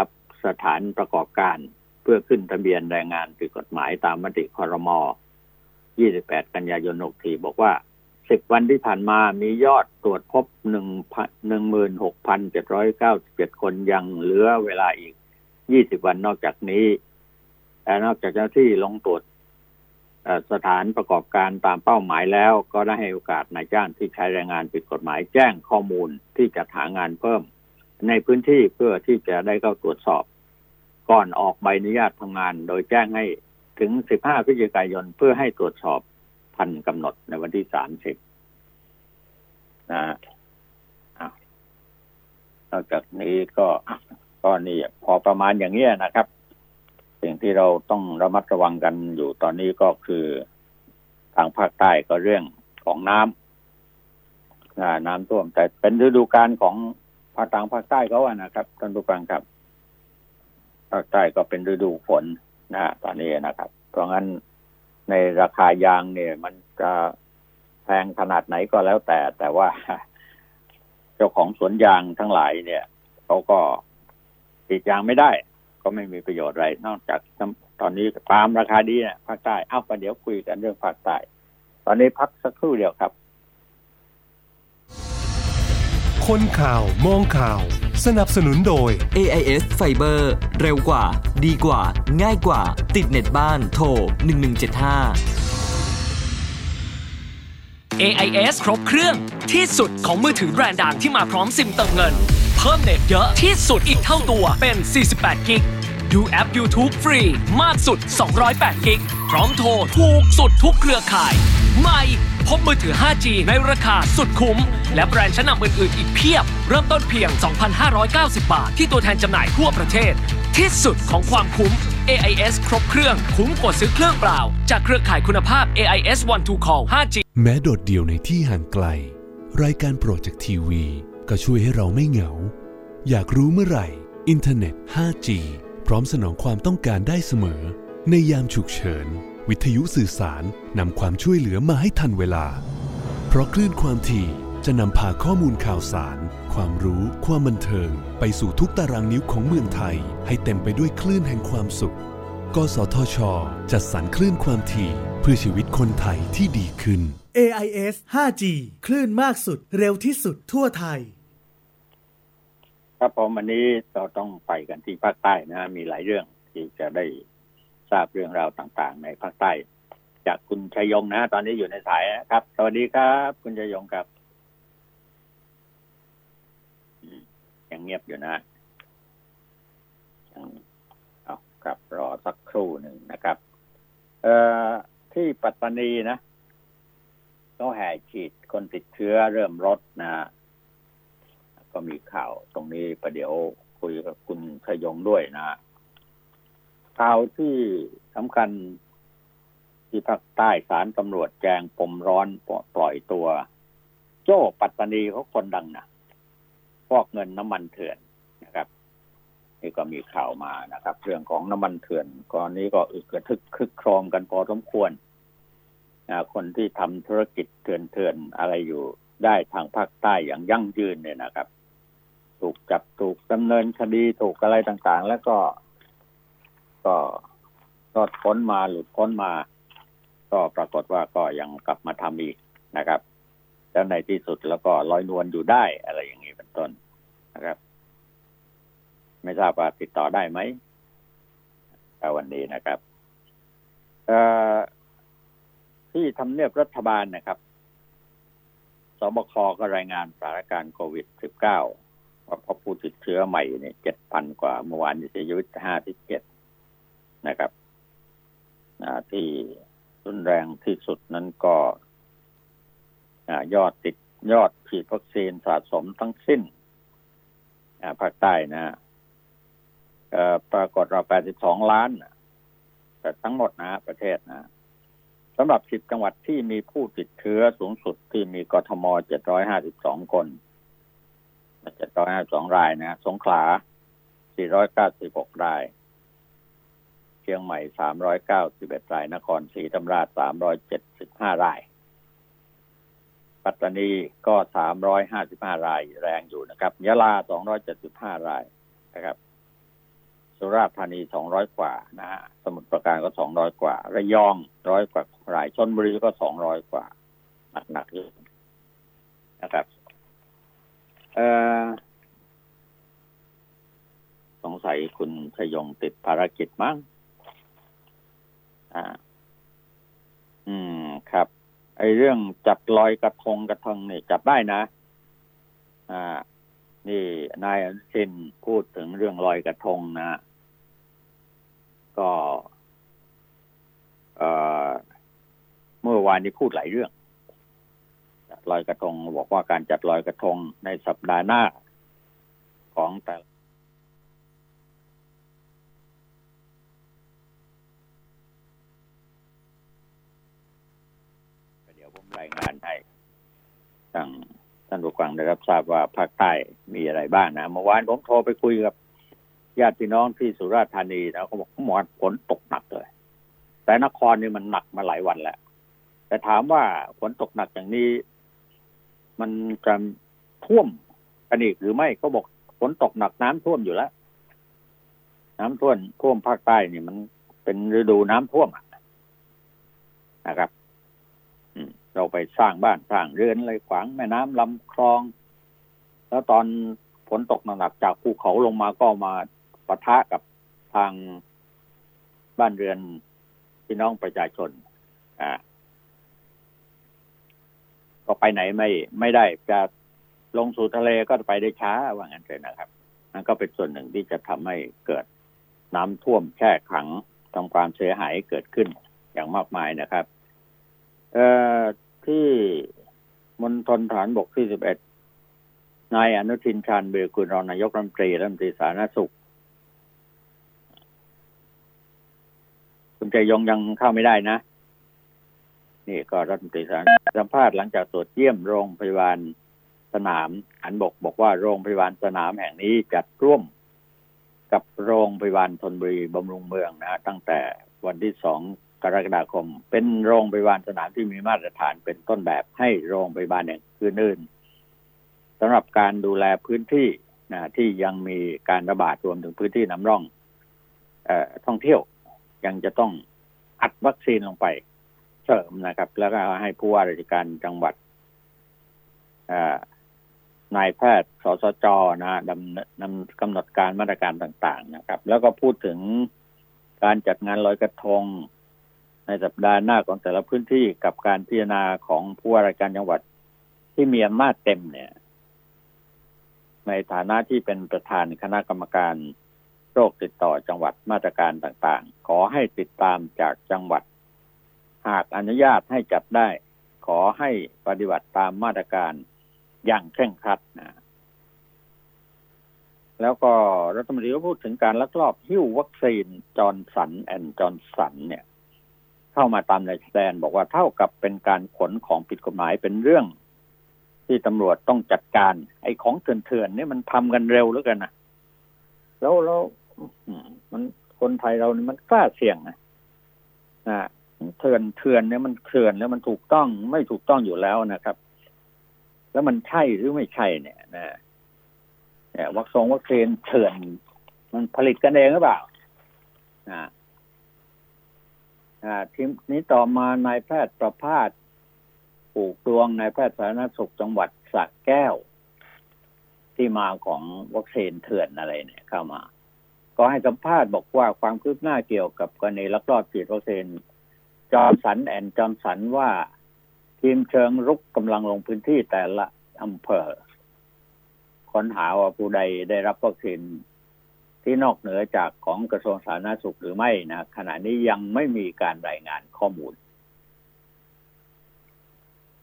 สถานประกอบการ เพื่อขึ้นทะเบียนแรงงานผิดกฎหมายตามมติคอรมอ28 กันยายน64บอกว่า สิบวันที่ผ่านมามียอดตรวจพบหนึ่งหนึ่งหมื่นหกพันเจ็ดร้อยเก้าสิบเจ็ดคนยังเหลือเวลาอีกยี่สิบวันนอกจากนี้แต่นอกจากเจ้าที่ลงตรวจสถานประกอบการตามเป้าหมายแล้ว ก็ได้ให้โอกาสนายจ้างที่ใช้แรงงานผิดกฎหมายแจ้งข้อมูลที่จะหางานเพิ่ม ในพื้นที่เพื่อที่จะได้เข้าตรวจสอบ ก่อนออกใบอนุญาตทำงาน โดยแจ้งให้ถึง 15 พฤศจิกายนเพื่อให้ตรวจสอบ ทันกำหนดในวันที่30นะนอกจากนี้ก็ก็นี่พอประมาณอย่างนี้ยนะครับ สิ่งที่เราต้องระมัดระวังกันอยู่ตอนนี้ก็คือทางภาคใต้ก็เรื่องของน้ำน้ำท่วม แต่เป็นฤดูกาลของภาคต่างภาคใต้เขาอะนะครับท่านผู้ฟังครับภาคใต้ก็เป็นฤดูฝนนะตอนนี้นะครับ เพราะงั้น ในราคายางเนี่ย มันจะแพงขนาดไหนก็แล้วแต่ แต่ว่าเจ้าของสวนยางทั้งหลายเนี่ยเขาก็ติดยางไม่ได้ ก็ไม่มีประโยชน์อะไร นอกจากตอนนี้ปาล์มราคาดีเนี่ยภาคใต้เอ้าประเดี๋ยวคุยกันเรื่องภาคใต้ตอนนี้พักสักครู่เดียวครับ คนข่าวมองข่าว สนับสนุนโดย AIS Fiber เร็วกว่า ดีกว่า ง่ายกว่า ติดเน็ตบ้านโทร 1175 AIS ครบเครื่องที่สุดของมือถือแบรนด์ดังที่มาพร้อมซิมเติมเงิน เพิ่มเน็ตเยอะที่สุดอีกเท่าตัวเป็น 48 กิก ดูแอป YouTube ฟรี มากสุด 208 กิก พร้อมโทรถูกสุดทุกเครือข่าย ใหม่ พบมือถือ 5G ในราคาสุดคุ้ม และแบรนด์ชั้นนำอื่น ๆ อีกเพียบ เริ่มต้นเพียง 2,590 บาท ที่ตัวแทนจำหน่ายทั่วประเทศ ที่สุดของความคุ้ม AIS ครบเครื่องคุ้มกว่าซื้อเครื่องเปล่า จากเครือข่ายคุณภาพ AIS One to Call 5G แม้โดดเดี่ยวในที่ห่างไกล รายการโปรดจากทีวี ก็ช่วยให้เราไม่เหงา อยากรู้เมื่อไหร่ อินเทอร์เน็ต 5G พร้อมสนองความต้องการได้เสมอ ในยามฉุกเฉิน วิทยุสื่อสารนำความช่วยเหลือมาให้ทันเวลา เพราะคลื่นความถี่จะนำพาข้อมูลข่าวสาร ความรู้ ความบันเทิง ไปสู่ทุกตารางนิ้วของเมืองไทย ให้เต็มไปด้วยคลื่นแห่งความสุข กสทช จัดสรรคลื่นความถี่เพื่อชีวิตคนไทยที่ดีขึ้น AIS 5G คลื่นมากสุด เร็วที่สุดทั่วไทย ครับผมวันนี้เราต้องไปกันที่ภาคใต้นะ มีหลายเรื่องที่จะได้ทราบเรื่องราวต่างๆ ในภาคใต้ จากคุณชัยยงนะ ตอนนี้อยู่ในสายนะครับ สวัสดีครับ คุณชัยยงครับยังเงียบอยู่นะยังเอาครับรอสักครู่หนึ่งนะครับ เอ่อที่ปัตตานีนะเขาแห่ฉีดคนติดเชื้อเริ่มลดนะ ก็มีข่าวตรงนี้ประเดี๋ยวคุยกับคุณชยงด้วยนะข่าวที่สำคัญที่ภาคใต้สารตำรวจแจงปมร้อนปล่อยตัว โจ้ปัตตานีเขาคนดังนะฟอกเงินน้ำมันเถื่อนนะครับนี่ก็มีข่าวมานะครับ เรื่องของน้ำมันเถื่อนก่อนนี้ก็อึกกระทึกคึกโครมกันพอสมควรนะคนที่ทำธุรกิจเถื่อนๆอะไรอยู่ได้ทางภาคใต้อย่างยั่งยืนเนี่ยนะครับ ถูกจับถูกดำเนินคดีถูกอะไรต่างๆ แล้วก็ ก็ก็พ้นมาหลุดพ้นมา ก็ปรากฏว่าก็ยังกลับมาทำอีกนะครับ แล้วในที่สุดแล้วก็ลอยนวลอยู่ได้อะไรอย่างนี้เป็นต้นนะครับ ไม่ทราบว่าติดต่อได้ไหมแต่วันนี้นะครับเอ่อที่ทำเนียบรัฐบาลนะครับสบคก็รายงานสถานการณ์โควิด -19 ว่าพบผู้ติดเชื้อใหม่เนี่ยเจ็ดพันกว่าเมื่อวานนี้เสียชีวิตห้าสิบเจ็ดนะครับที่รุนแรงที่สุดนั้นก็ยอดติดยอดฉีดวัคซีนสะสมทั้งสิ้นภาคใต้นะปรากฏเรา82 ล้านแต่ทั้งหมดนะ ประเทศนะสำหรับ 10 จังหวัดที่มีผู้ติดเชื้อสูงสุดที่มีกทม 752 คน 752รายนะสงขลา496ราย เชียงใหม่391ราย นครศรีธรรมราช375ราย ปัตตานีก็355รายแรงอยู่นะครับ ยะลา275รายนะครับ สุราษฎร์ธานี200กว่านะฮะ สมุทรปราการก็200กว่า ระยอง100กว่ารายชนบุรีก็200กว่า หนักๆอยู่นะครับ เออสงสัยคุณชยงติดภารกิจมั้งอ่า อืม ครับ ไอเรื่องจับลอยกระทงกระทงนี่จับได้นะ อ่า นี่นายอนุชินพูดถึงเรื่องลอยกระทงนะ ก็ เอ่อ เมื่อวานนี้พูดหลายเรื่อง ลอยกระทง บอกว่าการจัดลอยกระทงในสัปดาห์หน้า ของแต่เดี๋ยวผมรายงานให้ทางท่านผู้ฟังได้รับทราบว่าภาคใต้มีอะไรบ้างนะเมื่อวานผมโทรไปคุยกับญาติพี่น้องที่สุราษฎร์ธานีนะเขาบอกหมอฝนตกหนักเลย แต่นครนี่มันหนักมาหลายวันแล้วแต่ถามว่าฝนตกหนักอย่างนี้ มันจะท่วมกันอีกหรือไม่เขาบอกฝนตกหนักน้ำท่วมอยู่แล้ว น้ำท่วมท่วมภาคใต้นี่มันเป็นฤดูน้ำท่วมนะครับเราไปสร้างบ้านสร้างเรือนอะไรขวางแม่น้ำลำคลอง แล้วตอนฝนตกหนักจากภูเขาลงมาก็มาปะทะกับทางบ้านเรือนพี่น้องประชาชน อ่า ก็ไปไหนไม่ไม่ได้จะลงสู่ทะเลก็ไปได้ช้าว่างั้นเลยนะครับนั่นก็เป็นส่วนหนึ่งที่จะทำให้เกิดน้ำท่วมแช่ขังทำความเสียหายเกิดขึ้นอย่างมากมายนะครับ เอ่อที่มณฑลฐานบกที่สิบเอ็ดนายอนุทินชาญเบอร์กุลรองนายกรัฐมนตรีรัฐมนตรีสาธารณสุข คุณใจยงยังเข้าไม่ได้นะ นี่ก็รัฐมนตรีสาธารณสัมภาษณ์หลังจากตรวจเยี่ยมโรงพยาบาลสนามอันบกบอกว่าโรงพยาบาลสนามแห่งนี้จัดร่วมกับโรงพยาบาลธนบุรีบำรุงเมืองนะฮะตั้งแต่วันที่สองกรกฎาคม เป็นโรงพยาบาลสนามที่มีมาตรฐานเป็นต้นแบบให้โรงพยาบาลอย่างอื่นๆสำหรับการดูแลพื้นที่นะที่ยังมีการระบาดรวมถึงพื้นที่น้ำร่องอท่องเที่ยวยังจะต้องอัดวัคซีนลงไป เสริมนะครับ แล้วก็ให้ผู้ว่าราชการจังหวัดนายแพทย์สสจนะดำนำกำหนดการมาตรการต่างๆนะครับ แล้วก็พูดถึงการจัดงานลอยกระทง ในสัปดาห์หน้าของแต่ละพื้นที่กับการพิจารณาของผู้ว่าราชการจังหวัดที่มีอำนาจเต็มเนี่ย ในฐานะที่เป็นประธานคณะกรรมการโรคติดต่อจังหวัดมาตรการต่างๆ ขอให้ติดตามจากจังหวัด หากอนุญาตให้จัดได้ ขอให้ปฏิบัติตามมาตรการอย่างเคร่งครัดนะแล้วก็รัฐมนตรีก็พูดถึงการลักลอบหิ้ววัคซีน Johnson and Johnson เนี่ย เข้ามาตามในแดนบอกว่าเท่ากับเป็นการขนของผิดกฎหมายเป็นเรื่อง ที่ตำรวจต้องจัดการ ไอ้ของเถื่อนๆนี่มันทำกันเร็วเหลือเกินนะแล้วแล้วมันคนไทยเรานี่มันกล้าเสี่ยงนะนะ เถื่อนเถื่อนเนี่ยมันเถื่อนแล้วมันถูกต้องไม่ถูกต้องอยู่แล้วนะครับ แล้วมันใช่หรือไม่ใช่เนี่ยนะเนี่ยวัคซงวัคซีนเถื่อน มันผลิตกันเองหรือเปล่าอ่าอ่าทีนี้ต่อมานายแพทย์ประพาสปลูกดวงนายแพทย์สาธารณสุขจังหวัดสระแก้ว ที่มาของวัคซีนเถื่อนอะไรเนี่ยเข้ามา ก็ให้สัมภาษณ์บอกว่าความคืบหน้าเกี่ยวกับกรณีลักลอบฉีดวัคซีน Johnson and Johnson ว่า ทีมเชิงรุกกำลังลงพื้นที่แต่ละอำเภอค้นหาว่าผู้ใดได้รับวัคซีนที่นอกเหนือจากของกระทรวงสาธารณสุขหรือไม่นะขณะนี้ยังไม่มีการรายงานข้อมูล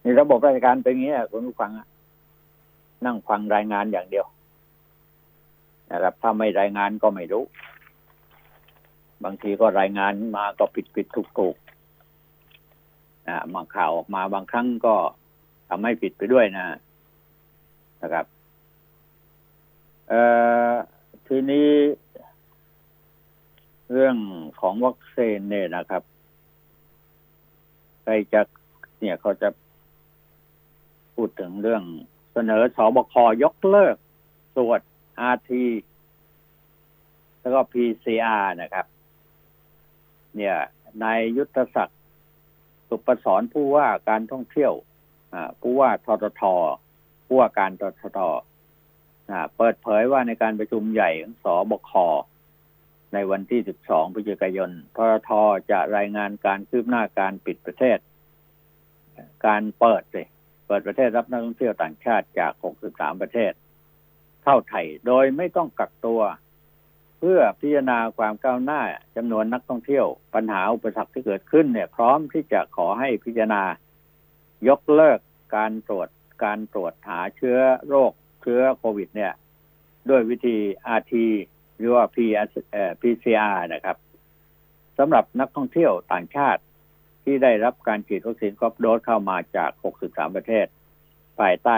ในระบบราชการเป็นอย่างนี้คุณผู้ฟังนั่งฟังรายงานอย่างเดียวนะครับถ้าไม่รายงานก็ไม่รู้ บางทีก็รายงานมาก็ผิดผิดถูกถูก นะมาข่าวออกมาบางครั้งก็ทำให้ผิดไปด้วยนะนะครับเอ่อทีนี้เรื่องของวัคซีนเนี่ยนะครับ ใครจะเนี่ยเขาจะพูดถึงเรื่องเสนอสอบคยกเลิกตรวจอาทีแล้วก็ PCR นะครับ เนี่ยนายยุทธศักดิ์ สุปสอนผู้ว่าการท่องเที่ยวผู้ว่าทททผู้ว่าการทททเปิดเผยว่าในการประชุมใหญ่ของสบคในวันที่ 12 พฤศจิกายนทททจะรายงานการคืบหน้าการปิดประเทศ การเปิดเลยเปิดประเทศรับนักท่องเที่ยวต่างชาติจาก 63 ประเทศ เข้าไทย โดยไม่ต้องกักตัว เพื่อพิจารณาความก้าวหน้าจำนวนนักท่องเที่ยว ปัญหาอุปสรรคที่เกิดขึ้นเนี่ย พร้อมที่จะขอให้พิจารณา ยกเลิกการตรวจการตรวจหาเชื้อโรคเชื้อโควิด เนี่ย ด้วยวิธี RT หรือว่า PCR นะครับสำหรับนักท่องเที่ยวต่างชาติที่ได้รับการฉีดวัคซีนครบโดสเข้ามาจาก 63 ประเทศ ภายใต้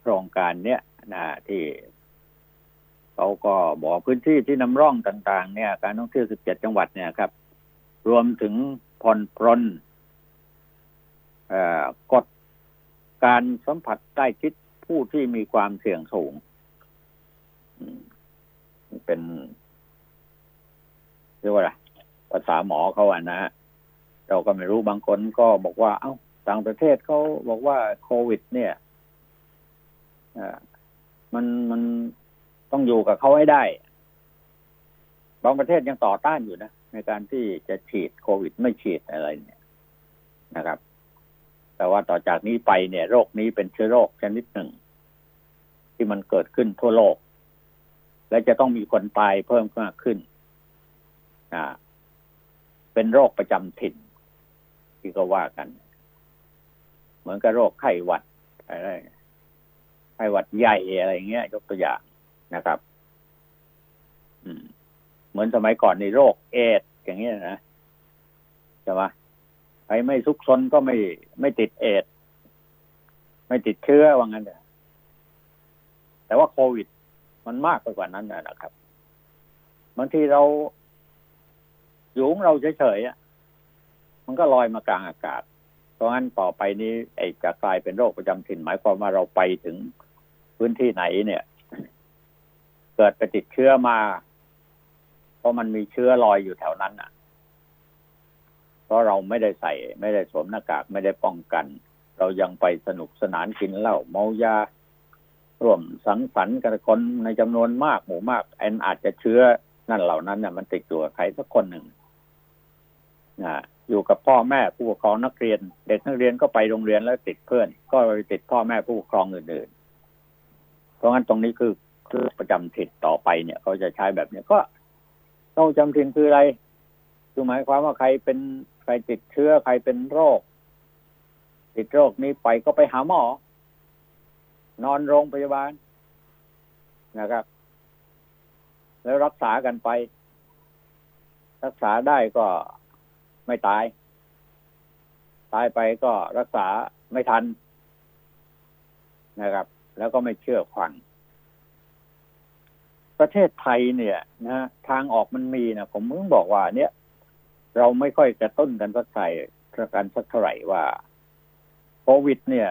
โครงการเนี้ยนะที่ เขาก็บอกพื้นที่ที่นำร่องต่างๆ เนี่ย การท่องเที่ยว 17 จังหวัดเนี่ยครับ รวมถึงผ่อนปรนกดการสัมผัสใกล้ชิดผู้ที่มีความเสี่ยงสูง เป็นเรียกว่าอะไรภาษาหมอเขาอะนะเราก็ไม่รู้บางคนก็บอกว่า เอา้าต่างประเทศเขาบอกว่าโควิด เนี่ยมันมัน ต้องอยู่กับเขาให้ได้ บางประเทศยังต่อต้านอยู่นะ ในการที่จะฉีดโควิดไม่ฉีดอะไรเนี่ยนะครับ แต่ว่าต่อจากนี้ไปเนี่ย โรคนี้เป็นเชื้อโรคชนิดหนึ่ง ที่มันเกิดขึ้นทั่วโลก และจะต้องมีคนตายเพิ่มมากขึ้นอ่าเป็นโรคประจำถิ่น ที่ก็ว่ากัน เหมือนกับโรคไข้หวัดอะไรไข้หวัดใหญ่อะไรเงี้ย ยกตัวอย่าง นะครับเหมือนสมัยก่อนในโรคเอดอย่างเงี้ยนะใช่ไหมใครไม่ซุกซนก็ไม่ไม่ติดเอดไม่ติดเชื้อว่างั้นเถอะแต่ว่าโควิด มันมากไปกว่านั้นนะครับบางทีเราอยู่ของเราเฉยๆอะมันก็ลอยมากลางอากาศ เพราะงั้นต่อไปนี้ไอ้จะกลายเป็นโรคประจำถิ่น หมายความว่าเราไปถึงพื้นที่ไหนเนี่ย เกิดไปติดเชื้อมา เพราะมันมีเชื้อลอยอยู่แถวนั้นอะ เพราะเราไม่ได้ใส่ ไม่ได้สวมหน้ากากไม่ได้ป้องกัน เรายังไปสนุกสนานกินเหล้าเมายาร่วมสังสรรค์กันคนในจำนวนมากหมู่มากแอนอาจจะเชื้อนั่นเหล่านั้นน่ะมันติดตัวใครสักคนหนึ่งนะอยู่กับพ่อแม่ผู้ปกครองนักเรียน เด็กนักเรียนก็ไปโรงเรียนแล้วติดเพื่อน ก็ไปติดพ่อแม่ผู้ปกครองอื่นๆ เพราะงั้นตรงนี้คือ ประจำถิ่นต่อไปเนี่ยเขาจะใช้แบบเนี้ยก็ต้องจำถิ่นคืออะไรคือหมายความว่าใครเป็นใครติดเชื้อใครเป็นโรค ติดโรคนี้ไปก็ไปหาหมอ นอนโรงพยาบาลนะครับ แล้วรักษากันไป รักษาได้ก็ไม่ตาย ตายไปก็รักษาไม่ทันนะครับ แล้วก็ไม่เชื่อฟัง ประเทศไทยเนี่ยนะทางออกมันมีนะผมเพิ่งบอกว่า เนี่ย เราไม่ค่อยกระตุ้นกันสักใส่ประกันสักเท่าไหร่ว่าโควิด เนี่ย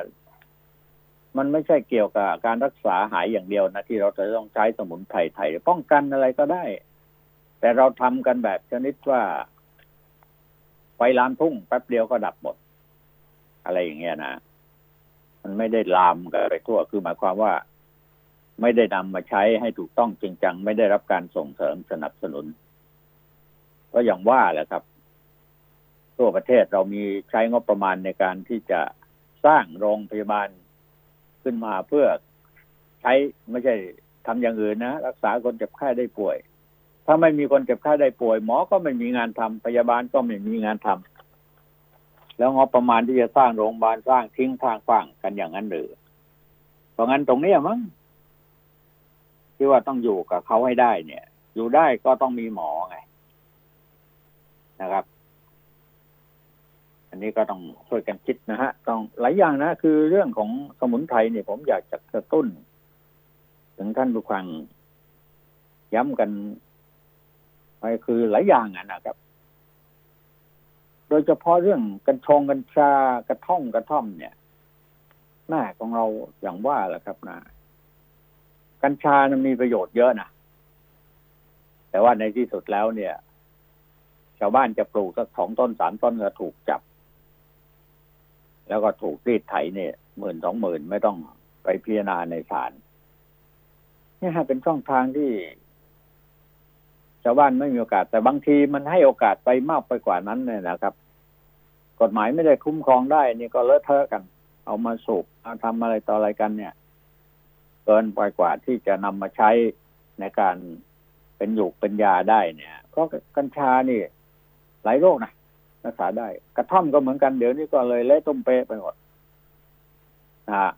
มันไม่ใช่เกี่ยวกับการรักษาหายอย่างเดียวนะที่เราจะต้องใช้สมุนไพรไทยป้องกันอะไรก็ได้ แต่เราทำกันแบบชนิดว่าไฟลามทุ่งแป๊บเดียวก็ดับหมด อะไรอย่างเงี้ยนะมันไม่ได้ลามกันไปทั่วคือหมายความว่า ไม่ได้นำมาใช้ให้ถูกต้องจริงจัง ไม่ได้รับการส่งเสริมสนับสนุน ก็อย่างว่าแหละครับ ทั่วประเทศเรามีใช้งบประมาณในการที่จะสร้างโรงพยาบาลขึ้นมาเพื่อใช้ไม่ใช่ทำอย่างอื่นนะรักษาคนเจ็บไข้ได้ป่วย ถ้าไม่มีคนเจ็บไข้ได้ป่วย หมอก็ไม่มีงานทำพยาบาลก็ไม่มีงานทำแล้วงบประมาณที่จะสร้างโรงพยาบาลสร้างทิ้งทางฟังกันอย่างนั้นหรือเพราะงั้นตรงนี้มั้ง ที่ว่าต้องอยู่กับเขาให้ได้เนี่ย อยู่ได้ก็ต้องมีหมอไงนะครับ อันนี้ก็ต้องช่วยกันคิดนะฮะ ต้องหลายอย่างนะ คือเรื่องของสมุนไพรเนี่ยผมอยากจะกระตุ้น ถึงท่านผู้ฟังย้ำกันไปคือหลายอย่างอะนะครับ โดยเฉพาะเรื่องกัญชงกัญชากระท่อมกระท่อมเนี่ยหน้าของเราอย่างว่าแหละครับนะ กัญชานะมีประโยชน์เยอะนะแต่ว่าในที่สุดแล้วเนี่ย ชาวบ้านจะปลูกสักสองต้นสามต้นก็ถูกจับ แล้วก็ถูกรีดไถเนี่ยหมื่นสองหมื่นไม่ต้องไปพิจารณาในศาลนี่ฮะเป็นช่องทางที่ ชาวบ้านไม่มีโอกาส แต่บางทีมันให้โอกาสไปมากไปกว่านั้นเนี่ยนะครับ กฎหมายไม่ได้คุ้มครองได้ นี่ก็เลอะเทอะกัน เอามาสูบมาทำอะไรต่ออะไรกันเนี่ย เกินไปกว่าที่จะนำมาใช้ในการเป็นหยูกเป็นยาได้เนี่ย เพราะกัญชานี่ หลายโรคนะรักษาได้ กระท่อมก็เหมือนกันเดี๋ยวนี้ก็เลยเละต้มเปะไปหมดนะ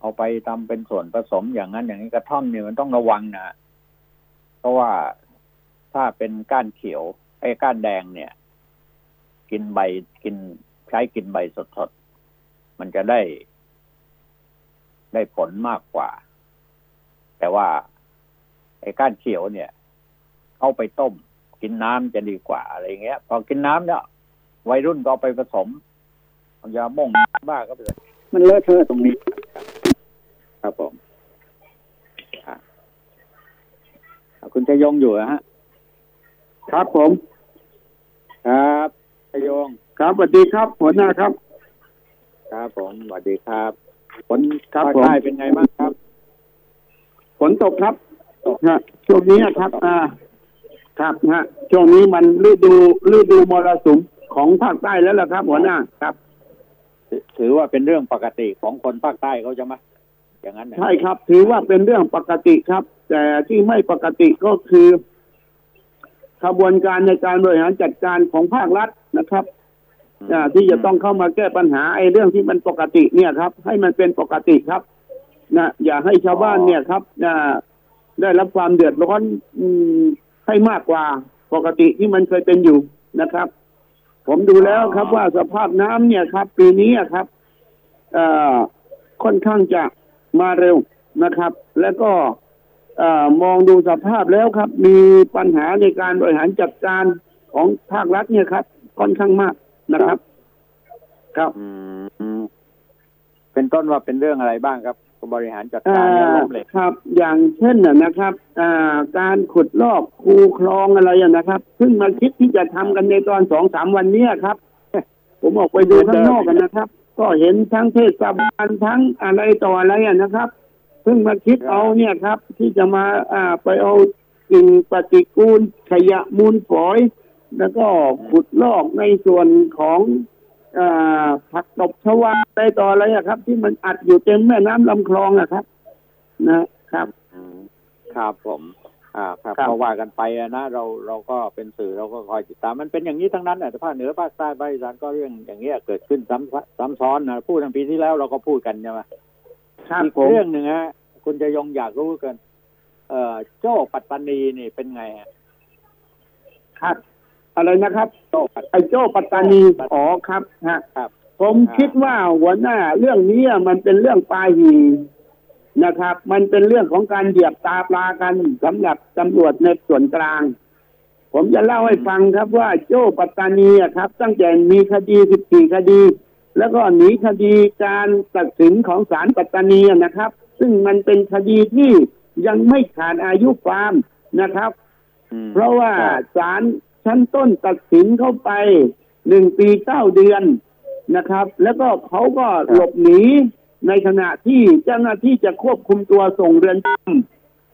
เอาไปทำเป็นส่วนผสมอย่างนั้น อย่างนี้กระท่อมเนี่ยมันต้องระวังนะเพราะว่าถ้าเป็นก้านเขียวไอ้ก้านแดงเนี่ย กินใบกินใช้กินใบสดๆมันจะได้ ได้ผลมากกว่า แต่ว่าไอ้ก้านเขียวเนี่ย เอาไปต้ม กินน้ำจะดีกว่าอะไรเงี้ย พอกินน้ำเนี่ยวัยรุ่นก็เอาไปผสมเอายาม่งบ้าก็ไปเลยมันเลอะเทอะตรงนี้ ครับผมอะคุณชยงอยู่นะฮะ ครับผม ครับชยง ครับสวัสดีครับหัวหน้าครับ ครับผมสวัสดีครับฝนครับภาคผมใต้เป็นไงบ้างครับ ฝนตกครับตกฮะช่วงนี้ครับ อ่า ครับฮะช่วงนี้มันฤดูฤดูมรสุมของภาคใต้แล้วล่ะครับ หัวหน้าครับ ถือถือว่าเป็นเรื่องปกติของคนภาคใต้เขาจะไหมอย่างนั้นนะใช่ครับ ถือว่าเป็นเรื่องปกติครับ แต่ที่ไม่ปกติก็คือขบวนการในการบริหารจัดการของภาครัฐนะครับอ่าที่จะต้องเข้ามาแก้ปัญหาไอ้เรื่องที่มันปกติเนี่ยครับ ให้มันเป็นปกติครับ นะอย่าให้ชาวบ้านเนี่ยครับอ่าได้รับความเดือดร้อนอืมให้มากกว่าปกติที่มันเคยเป็นอยู่นะครับ ผมดูแล้วครับว่าสภาพน้ำเนี่ยครับ ปีนี้อะครับเอ่อค่อนข้างจะมาเร็วนะครับ แล้วก็เอ่อมองดูสภาพแล้วครับ มีปัญหาในการบริหารจัดการของภาครัฐเนี่ยครับ ค่อนข้างมากนะครับ ครับอืมเป็นต้นว่าเป็นเรื่องอะไรบ้างครับ บริหารจัดอ่การเนี่ยาล้มเหลวครับ อย่างเช่นน่ะนะครับอ่าการขุดลอกคูคลองอะไรอะนะครับเพิ่งมาคิดที่จะทำกันในตอนสองสามวันเนี้ยครับ ผมออกไปดูข้างนอกกันนะครับ ก็เห็นทั้งเทศบาลทั้งอะไรต่ออะไรอะนะครับเพิ่งมาคิดเอาเนี่ยครับ ที่จะมาอ่าไปเอาสิ่งปฏิกูลขยะมูลฝอย แล้วก็ขุดลอกในส่วนของอ่า ผักตบชวาอะไรต่ออะไรอะครับ ที่มันอัดอยู่เต็มแม่น้ำลำคลองอะครับ นะครับอืมครับผมอ่าครับครับก็ว่ากันไปอะนะเราเราก็เป็นสื่อเราก็คอยติดตามมันเป็นอย่างนี้ทั้งนั้นแหละภาคเหนือภาคใต้ภาคอีสานก็เรื่องอย่างเงี้ยเกิดขึ้นซ้ำซ้ำซ้อนนะพูดทั้งปีที่แล้วเราก็พูดกันใช่ไหมครับอีกผมเรื่องหนึ่งฮะคุณจะยงอยากรู้กัน เอ่อ โจ้ปัตตานีนี่เป็นไงฮะครับ อะไรนะครับโจ้ปัตไอ้โจ้ปัตตานีอ๋อครับฮะครับ ผมครับคิดว่าหัวหน้า เรื่องนี้มันเป็นเรื่องปาหีนะครับ มันเป็นเรื่องของการเหยียบตาปลากันสำหรับตำรวจในส่วนกลาง ผมจะเล่าให้ฟังครับว่าโจ้ปัตตานีอะครับ ตั้งแต่มีคดี14คดี แล้วก็หนีคดีการตัดสินของศาลปัตตานีอะนะครับ ซึ่งมันเป็นคดีที่ยังไม่ขาดอายุความนะครับอืมเพราะว่าครับศาล ชั้นต้นตัดสินเข้าไปหนึ่งปีเก้าเดือนนะครับ แล้วก็เขาก็หลบหนีในขณะที่เจ้าหน้าที่จะควบคุมตัวส่งเรือนจ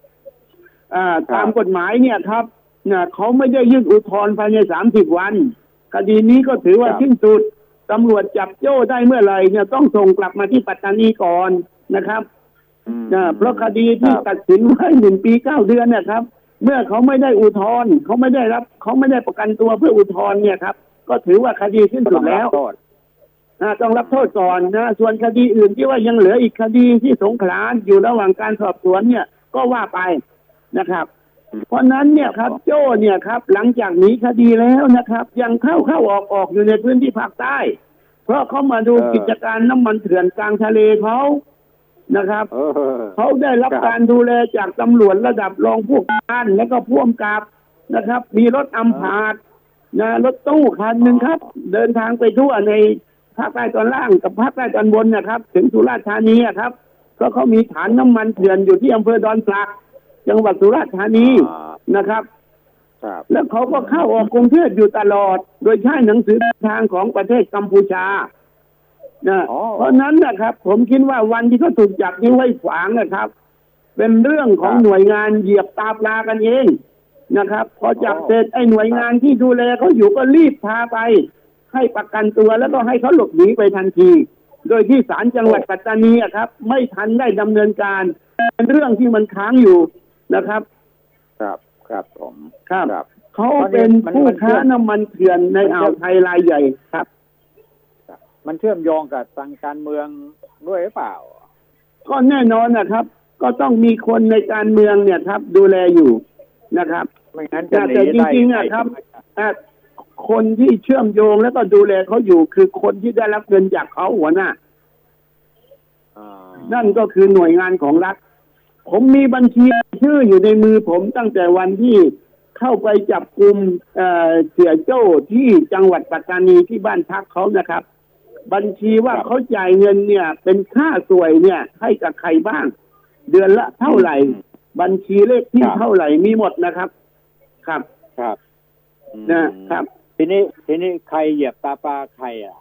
ำอ่าตามกฎหมายเนี่ยครับเนี่ยเขาไม่ได้ยื่นอุทธรณ์ภายในสามสิบวัน คดีนี้ก็ถือว่าสิ้นสุดตำรวจจับโจ้ได้เมื่อไหร่เนี่ยต้องส่งกลับมาที่ปัตตานีก่อนนะครับอืมนะเพราะคดีที่ครับตัดสินไว้หนึ่งปีเก้าเดือนเนี่ยครับ เมื่อเขาไม่ได้อุทธรณ์เขาไม่ได้รับ เขาไม่ได้ประกันตัวเพื่ออุทธรณ์เนี่ยครับ ก็ถือว่าคดีสิ้นสุดแล้วต้องรับโทษอ่าต้องรับโทษก่อนนะส่วนคดีอื่นที่ว่ายังเหลืออีกคดีที่สงขลาอยู่ระหว่างการสอบสวนเนี่ย ก็ว่าไปนะครับ เพราะฉะนั้นเนี่ยครับ โจ้เนี่ยครับ หลังจากหนีคดีแล้วนะครับ ยังเข้าเข้าออกออกอยู่ในพื้นที่ภาคใต้ เพราะเขามาดูเออกิจการน้ำมันเถื่อนกลางทะเลเขา นะครับเออเขาได้รับครับการดูแลจากตำรวจระดับรองผู้การแล้วก็พ่วงกับนะครับ มีรถอัมพาตนะรถตู้คันหนึ่งครับ เดินทางไปทั่วในภาคใต้ตอนล่างกับภาคใต้ตอนบนนะครับ ถึงสุราษฎร์ธานีอะครับเพราะเขามีฐานน้ำมันเถื่อนอยู่ที่อำเภอดอนสักจังหวัดสุราษฎร์ธานีอ่านะครับครับแล้วเขาก็เข้าออกกรุงเทพอยู่ตลอด โดยใช้หนังสือเดินทางของประเทศกัมพูชา นะอ๋อเพราะฉะนั้นนะครับ ผมคิดว่าวันที่เขาถูกจับนิ้วไว้ขวางนะครับ เป็นเรื่องของครับหน่วยงานเหยียบตาปลากันเองนะครับ พอจับอ๋อเสร็จไอ้หน่วยงานที่ดูแลเขาอยู่ก็รีบพาไป ให้ประกันตัวแล้วก็ให้เขาหลบหนีไปทันที โดยที่ศาลจังหวัดปัตตานีอะครับ ไม่ทันได้ดำเนินการ เป็นเรื่องที่มันค้างอยู่นะครับ ครับครับผมครับครับเขาเป็นมันผู้มันเชื่ค้าอมน้ำมันเถื่อนในอ่าวไทยรายใหญ่ครับ มันเชื่อมโยงกับทางการเมืองด้วยหรือเปล่า ก็แน่นอนนะครับ ก็ต้องมีคนในการเมืองเนี่ยครับ ดูแลอยู่นะครับไม่งั้นจะหนีแต่จได้ริงๆอะครับอะคนที่เชื่อมโยงแล้วก็ดูแลเขาอยู่ คือคนที่ได้รับเงินจากเขาหัวหน้าอ่านั่นก็คือหน่วยงานของรัฐ ผมมีบัญชีชื่ออยู่ในมือผมตั้งแต่วันที่เข้าไปจับกลุ่มเอ่อเสียโจ้ที่จังหวัดปัตตานีที่บ้านพักเขานะครับ บัญชีว่าเขาจ่ายเงินเนี่ย เป็นค่าสวยเนี่ย ให้กับใครบ้าง เดือนละเท่าไหร่ บัญชีเลขที่เท่าไหร่มีหมดนะครับ ครับครับอืมนะครับ ทีนี้ทีนี้ใครเหยียบตาปลาใครอะ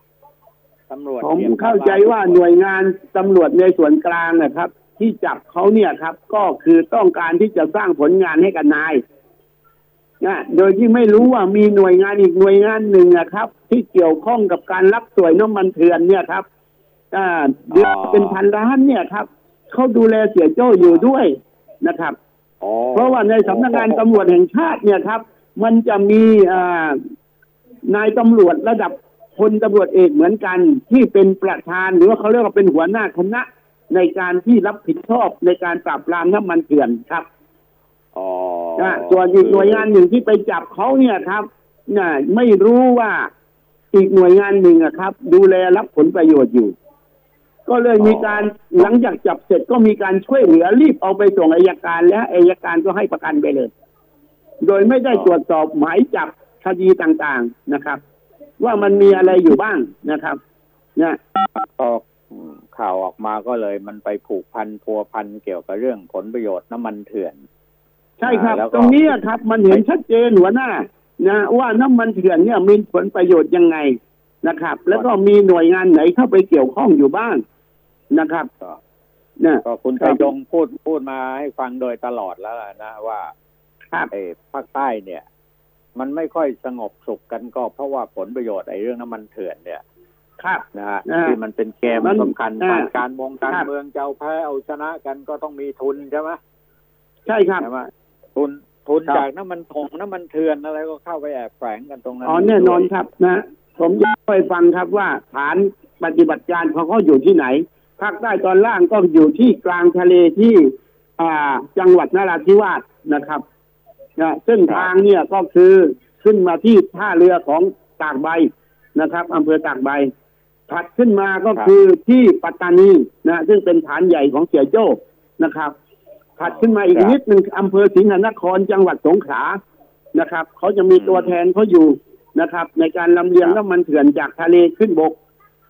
ตำรวจผมหยียบตปลเข้าใจว่าหน่วยงานตำรวจในส่วนกลางนะครับ ที่จับเขาเนี่ยครับ ก็คือต้องการที่จะสร้างผลงานให้กับนาย นะโดยที่ไม่รู้ว่ามีหน่วยงานอีกหน่วยงานหนึ่งนะครับ ที่เกี่ยวข้องกับการรับสวยน้ำมันเถื่อนเนี่ยครับอ่าเดือนละเป็นพันล้านเนี่ยครับเขาดูแลเสียโจ้อยู่ด้วยนะครับอ๋อเพราะว่าในสำนักงานตำรวจแห่งชาติเนี่ยครับ มันจะมีอ่านายตำรวจระดับพลตำรวจเอกเหมือนกัน ที่เป็นประธานหรือว่าเขาเรียกว่าเป็นหัวหน้าคณะในการที่รับผิดชอบในการปราบปรามน้ำมันเถื่อนครับอ๋อ นะส่วนอีกหน่วยงานหนึ่งที่ไปจับเขาเนี่ยครับนะไม่รู้ว่าอีกหน่วยงานหนึ่งอะครับ ดูแลรับผลประโยชน์อยู่ ก็เลยมีการหลังจากจับเสร็จก็มีการช่วยเหลือรีบเอาไปส่งอายการและอายการก็ให้ประกันไปเลย โดยไม่ได้ตรวจสอบหมายจับคดีต่างๆนะครับ ว่ามันมีอะไรอยู่บ้างนะครับเนี่ยพอข่าวออกมาก็เลยมันไปผูกพันพัวพันเกี่ยวกับเรื่องผลประโยชน์น้ำมันเถื่อน ใช่ครับอ่าแล้วก็ตรงนี้อะครับมันเห็นชัดเจนหัวหน้านะว่าน้ำมันเถื่อนเนี่ยมีผลประโยชน์ยังไงนะครับ แล้วก็มีหน่วยงานไหนเข้าไปเกี่ยวข้องอยู่บ้างนะครับก็เนี่ยก็คุณครัชับยยงพูดพูดมาให้ฟังโดยตลอดแล้วล่ะนะว่าครับไอ้ภาคใต้เนี่ย มันไม่ค่อยสงบสุขกันก็เพราะว่าผลประโยชน์ไอ้เรื่องน้ำมันเถื่อนเนี่ย ครับนะฮะอ่าที่มันเป็นเกมมันสำคัญอ่าผ่านการมองการครับเมืองจะเอาแพ้เอาชนะกันก็ต้องมีทุนใช่ไหมใช่ครับใช่ไหม ทุนทุนครับจากน้ำมันทงน้ำมันเถื่อนอะไรก็เข้าไปแอบแฝงกันตรงนั้นอ๋อแน่นอนครับนะ ผมจะไปฟังครับว่าฐานปฏิบัติการของเขาอยู่ที่ไหนภาคใต้ตอนล่างก็อยู่ที่กลางทะเลที่อ่าจังหวัดนราธิวาสนะครับนะเส้นทางเนี่ยก็คือขึ้นมาที่ท่าเรือของตากใบนะครับอำเภอตากใบถัดขึ้นมาก็คือที่ปัตตานีนะซึ่งเป็นฐานใหญ่ของเสียโจ้นะครับ ถัดขึ้นมาอีกนิดหนึ่งอำเภอสิงห์นครจังหวัดสงขลานะครับเขาจะมีตัวแทนเขาอยู่นะครับ ในการลำเลียงน้ำมันเถื่อนจากทะเลขึ้นบก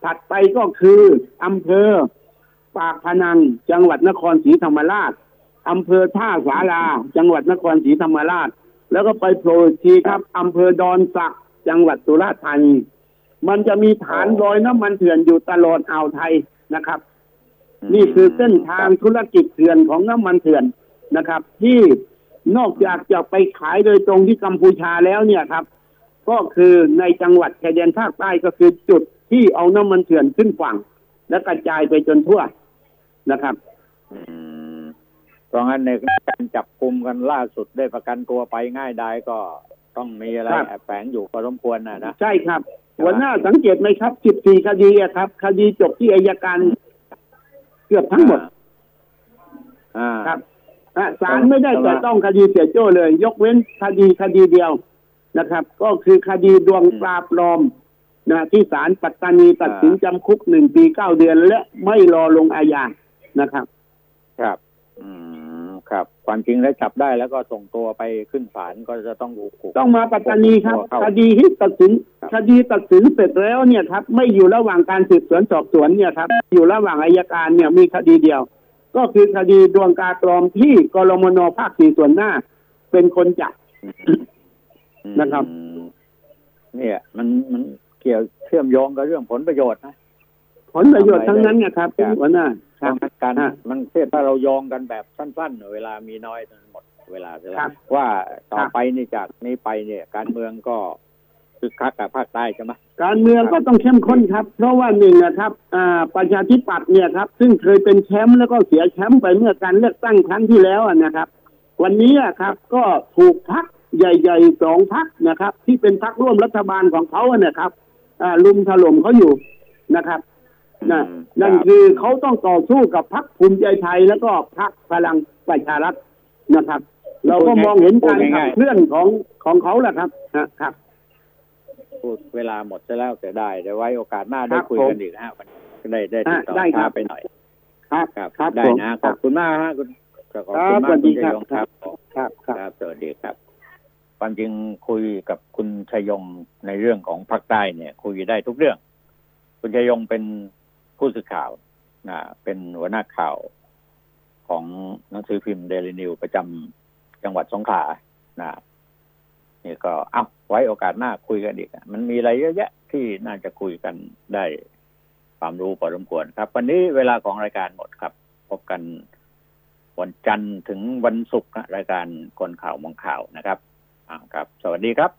ถัดไปก็คืออำเภอ ปากพนัง จังหวัดนครศรีธรรมราชอำเภอท่าสาราจังหวัดนครศรีธรรมราช แล้วก็ไปโผล่อีกทีครับอำเภอดอนสักจังหวัดสุราษฎร์ธานีมันจะมีฐานรอยน้ำมันเถื่อนอยู่ตลอดอ่าวไทยนะครับ นี่คือเส้นทางธุรกิจเถื่อนของน้ำมันเถื่อนนะครับ ที่นอกจากจะไปขายโดยตรงที่กัมพูชาแล้วเนี่ยครับ ก็คือในจังหวัดชายแดนภาคใต้ก็คือจุดที่เอาน้ำมันเถื่อนขึ้นฝั่ง และกระจายไปจนทั่วนะครับอืมเพราะงั้นในการจับกลุ่มกันล่าสุดได้ประกันตัวไปง่ายได้ก็ต้องมีอะไรครับแอบแฝงอยู่พอสมควรนะนะใช่ครับหัวหน้าสังเกตไหมครับ 14 คดีอะครับ คดีจบที่อายการ เกือบทั้งหมดอ่าครับอะศาลไม่ได้แต่ต้องคดีเสียโจ้เลย ยกเว้นคดีคดีเดียวนะครับ ก็คือคดีดวงปลาปลอมนะที่ศาลปัตตานีตัดสินจำคุกหนึ่งปีเก้าเดือน และไม่รอลงอาญานะครับ ครับ อืม ครับความจริงแล้วจับได้แล้วก็ส่งตัวไปขึ้นศาลก็จะต้องถูกต้องมาปัตตานีครับเข้าคดีที่ตัดสินครับคดีตัดสินเสร็จแล้วเนี่ยครับ ไม่อยู่ระหว่างการสืบสวนสอบสวนเนี่ยครับ อยู่ระหว่างอายการเนี่ยมีคดีเดียว ก็คือคดีดวงกาปลอมที่กรมนภาคสี่ส่วนหน้า เป็นคนจับนะครับอืมเนี่ยมันมันเกี่ยวเชื่อมโยงกับเรื่องผลประโยชน์นะผลประโยชน์ทั้งนั้นเนะครับครับหัวหน้า คเพรับราะงั้นการฮะมันเทียบถ้าเราโยงกันแบบสั้นๆ เวลามีน้อยหมดเวลาเสร็จแล้ครัวบว่าต่อครับไปนี่จากนี้ไปเนี่ย การเมืองก็คึกคักกับภาคใต้ใช่ไหมการเมืองก็ต้องเข้มข้นครับ เพราะว่าหนึ่งนะครับอ่าประชาธิปัตย์เนี่ยครับ ซึ่งเคยเป็นแชมป์แล้วก็เสียแชมป์ไปเมื่อการเลือกตั้งครั้งที่แล้วอะนะครับ วันนี้อะครับ ก็ถูกพักใหญ่ๆสองพักนะครับ ที่เป็นพักร่วมรัฐบาลของเขาอะนะครับอ่าลุมถล่มเขาอยู่นะครับ นะอืมนั่นครับคือเขาต้องต่อสู้กับพักภูมิใจไทยแล้วก็พักพลังประชารัฐนะครับ เราก็มองเห็นการขับเคลื่อนของของเขาแหละครับนะครับพูดเวลาหมดจะแล้วเสียดายเดี๋ยวไว้โอกาสหน้าคได้รับคุยผมกันอีกนะฮะวันนี้ได้ได้ติดต่ออะได้ครัช้าบไปหน่อย ครับครับครับได้ผมนะขอบคุณมากฮะคุณขอบครัคุณบมากสวัสดีคุณครัชับยยงครับครับ ครับครับสวัสดีครับความจริงคุยกับคุณชยงในเรื่องของภาคใต้เนี่ย คุยได้ทุกเรื่อง คุณชยงเป็น ผู้สื่อข่าวนะเป็นหัวหน้าข่าวของหนังสือพิมพ์เดลินิวประจำจังหวัดสงขลานะนี่ก็เอาไว้โอกาสหน้าคุยกันอีก มันมีอะไรเยอะแยะที่น่าจะคุยกันได้ความรู้พอสมควรครับ วันนี้เวลาของรายการหมดครับ พบกันวันจันทร์ถึงวันศุกร์รายการคนข่าวมองข่าวนะครับอ่าครับ สวัสดีครับ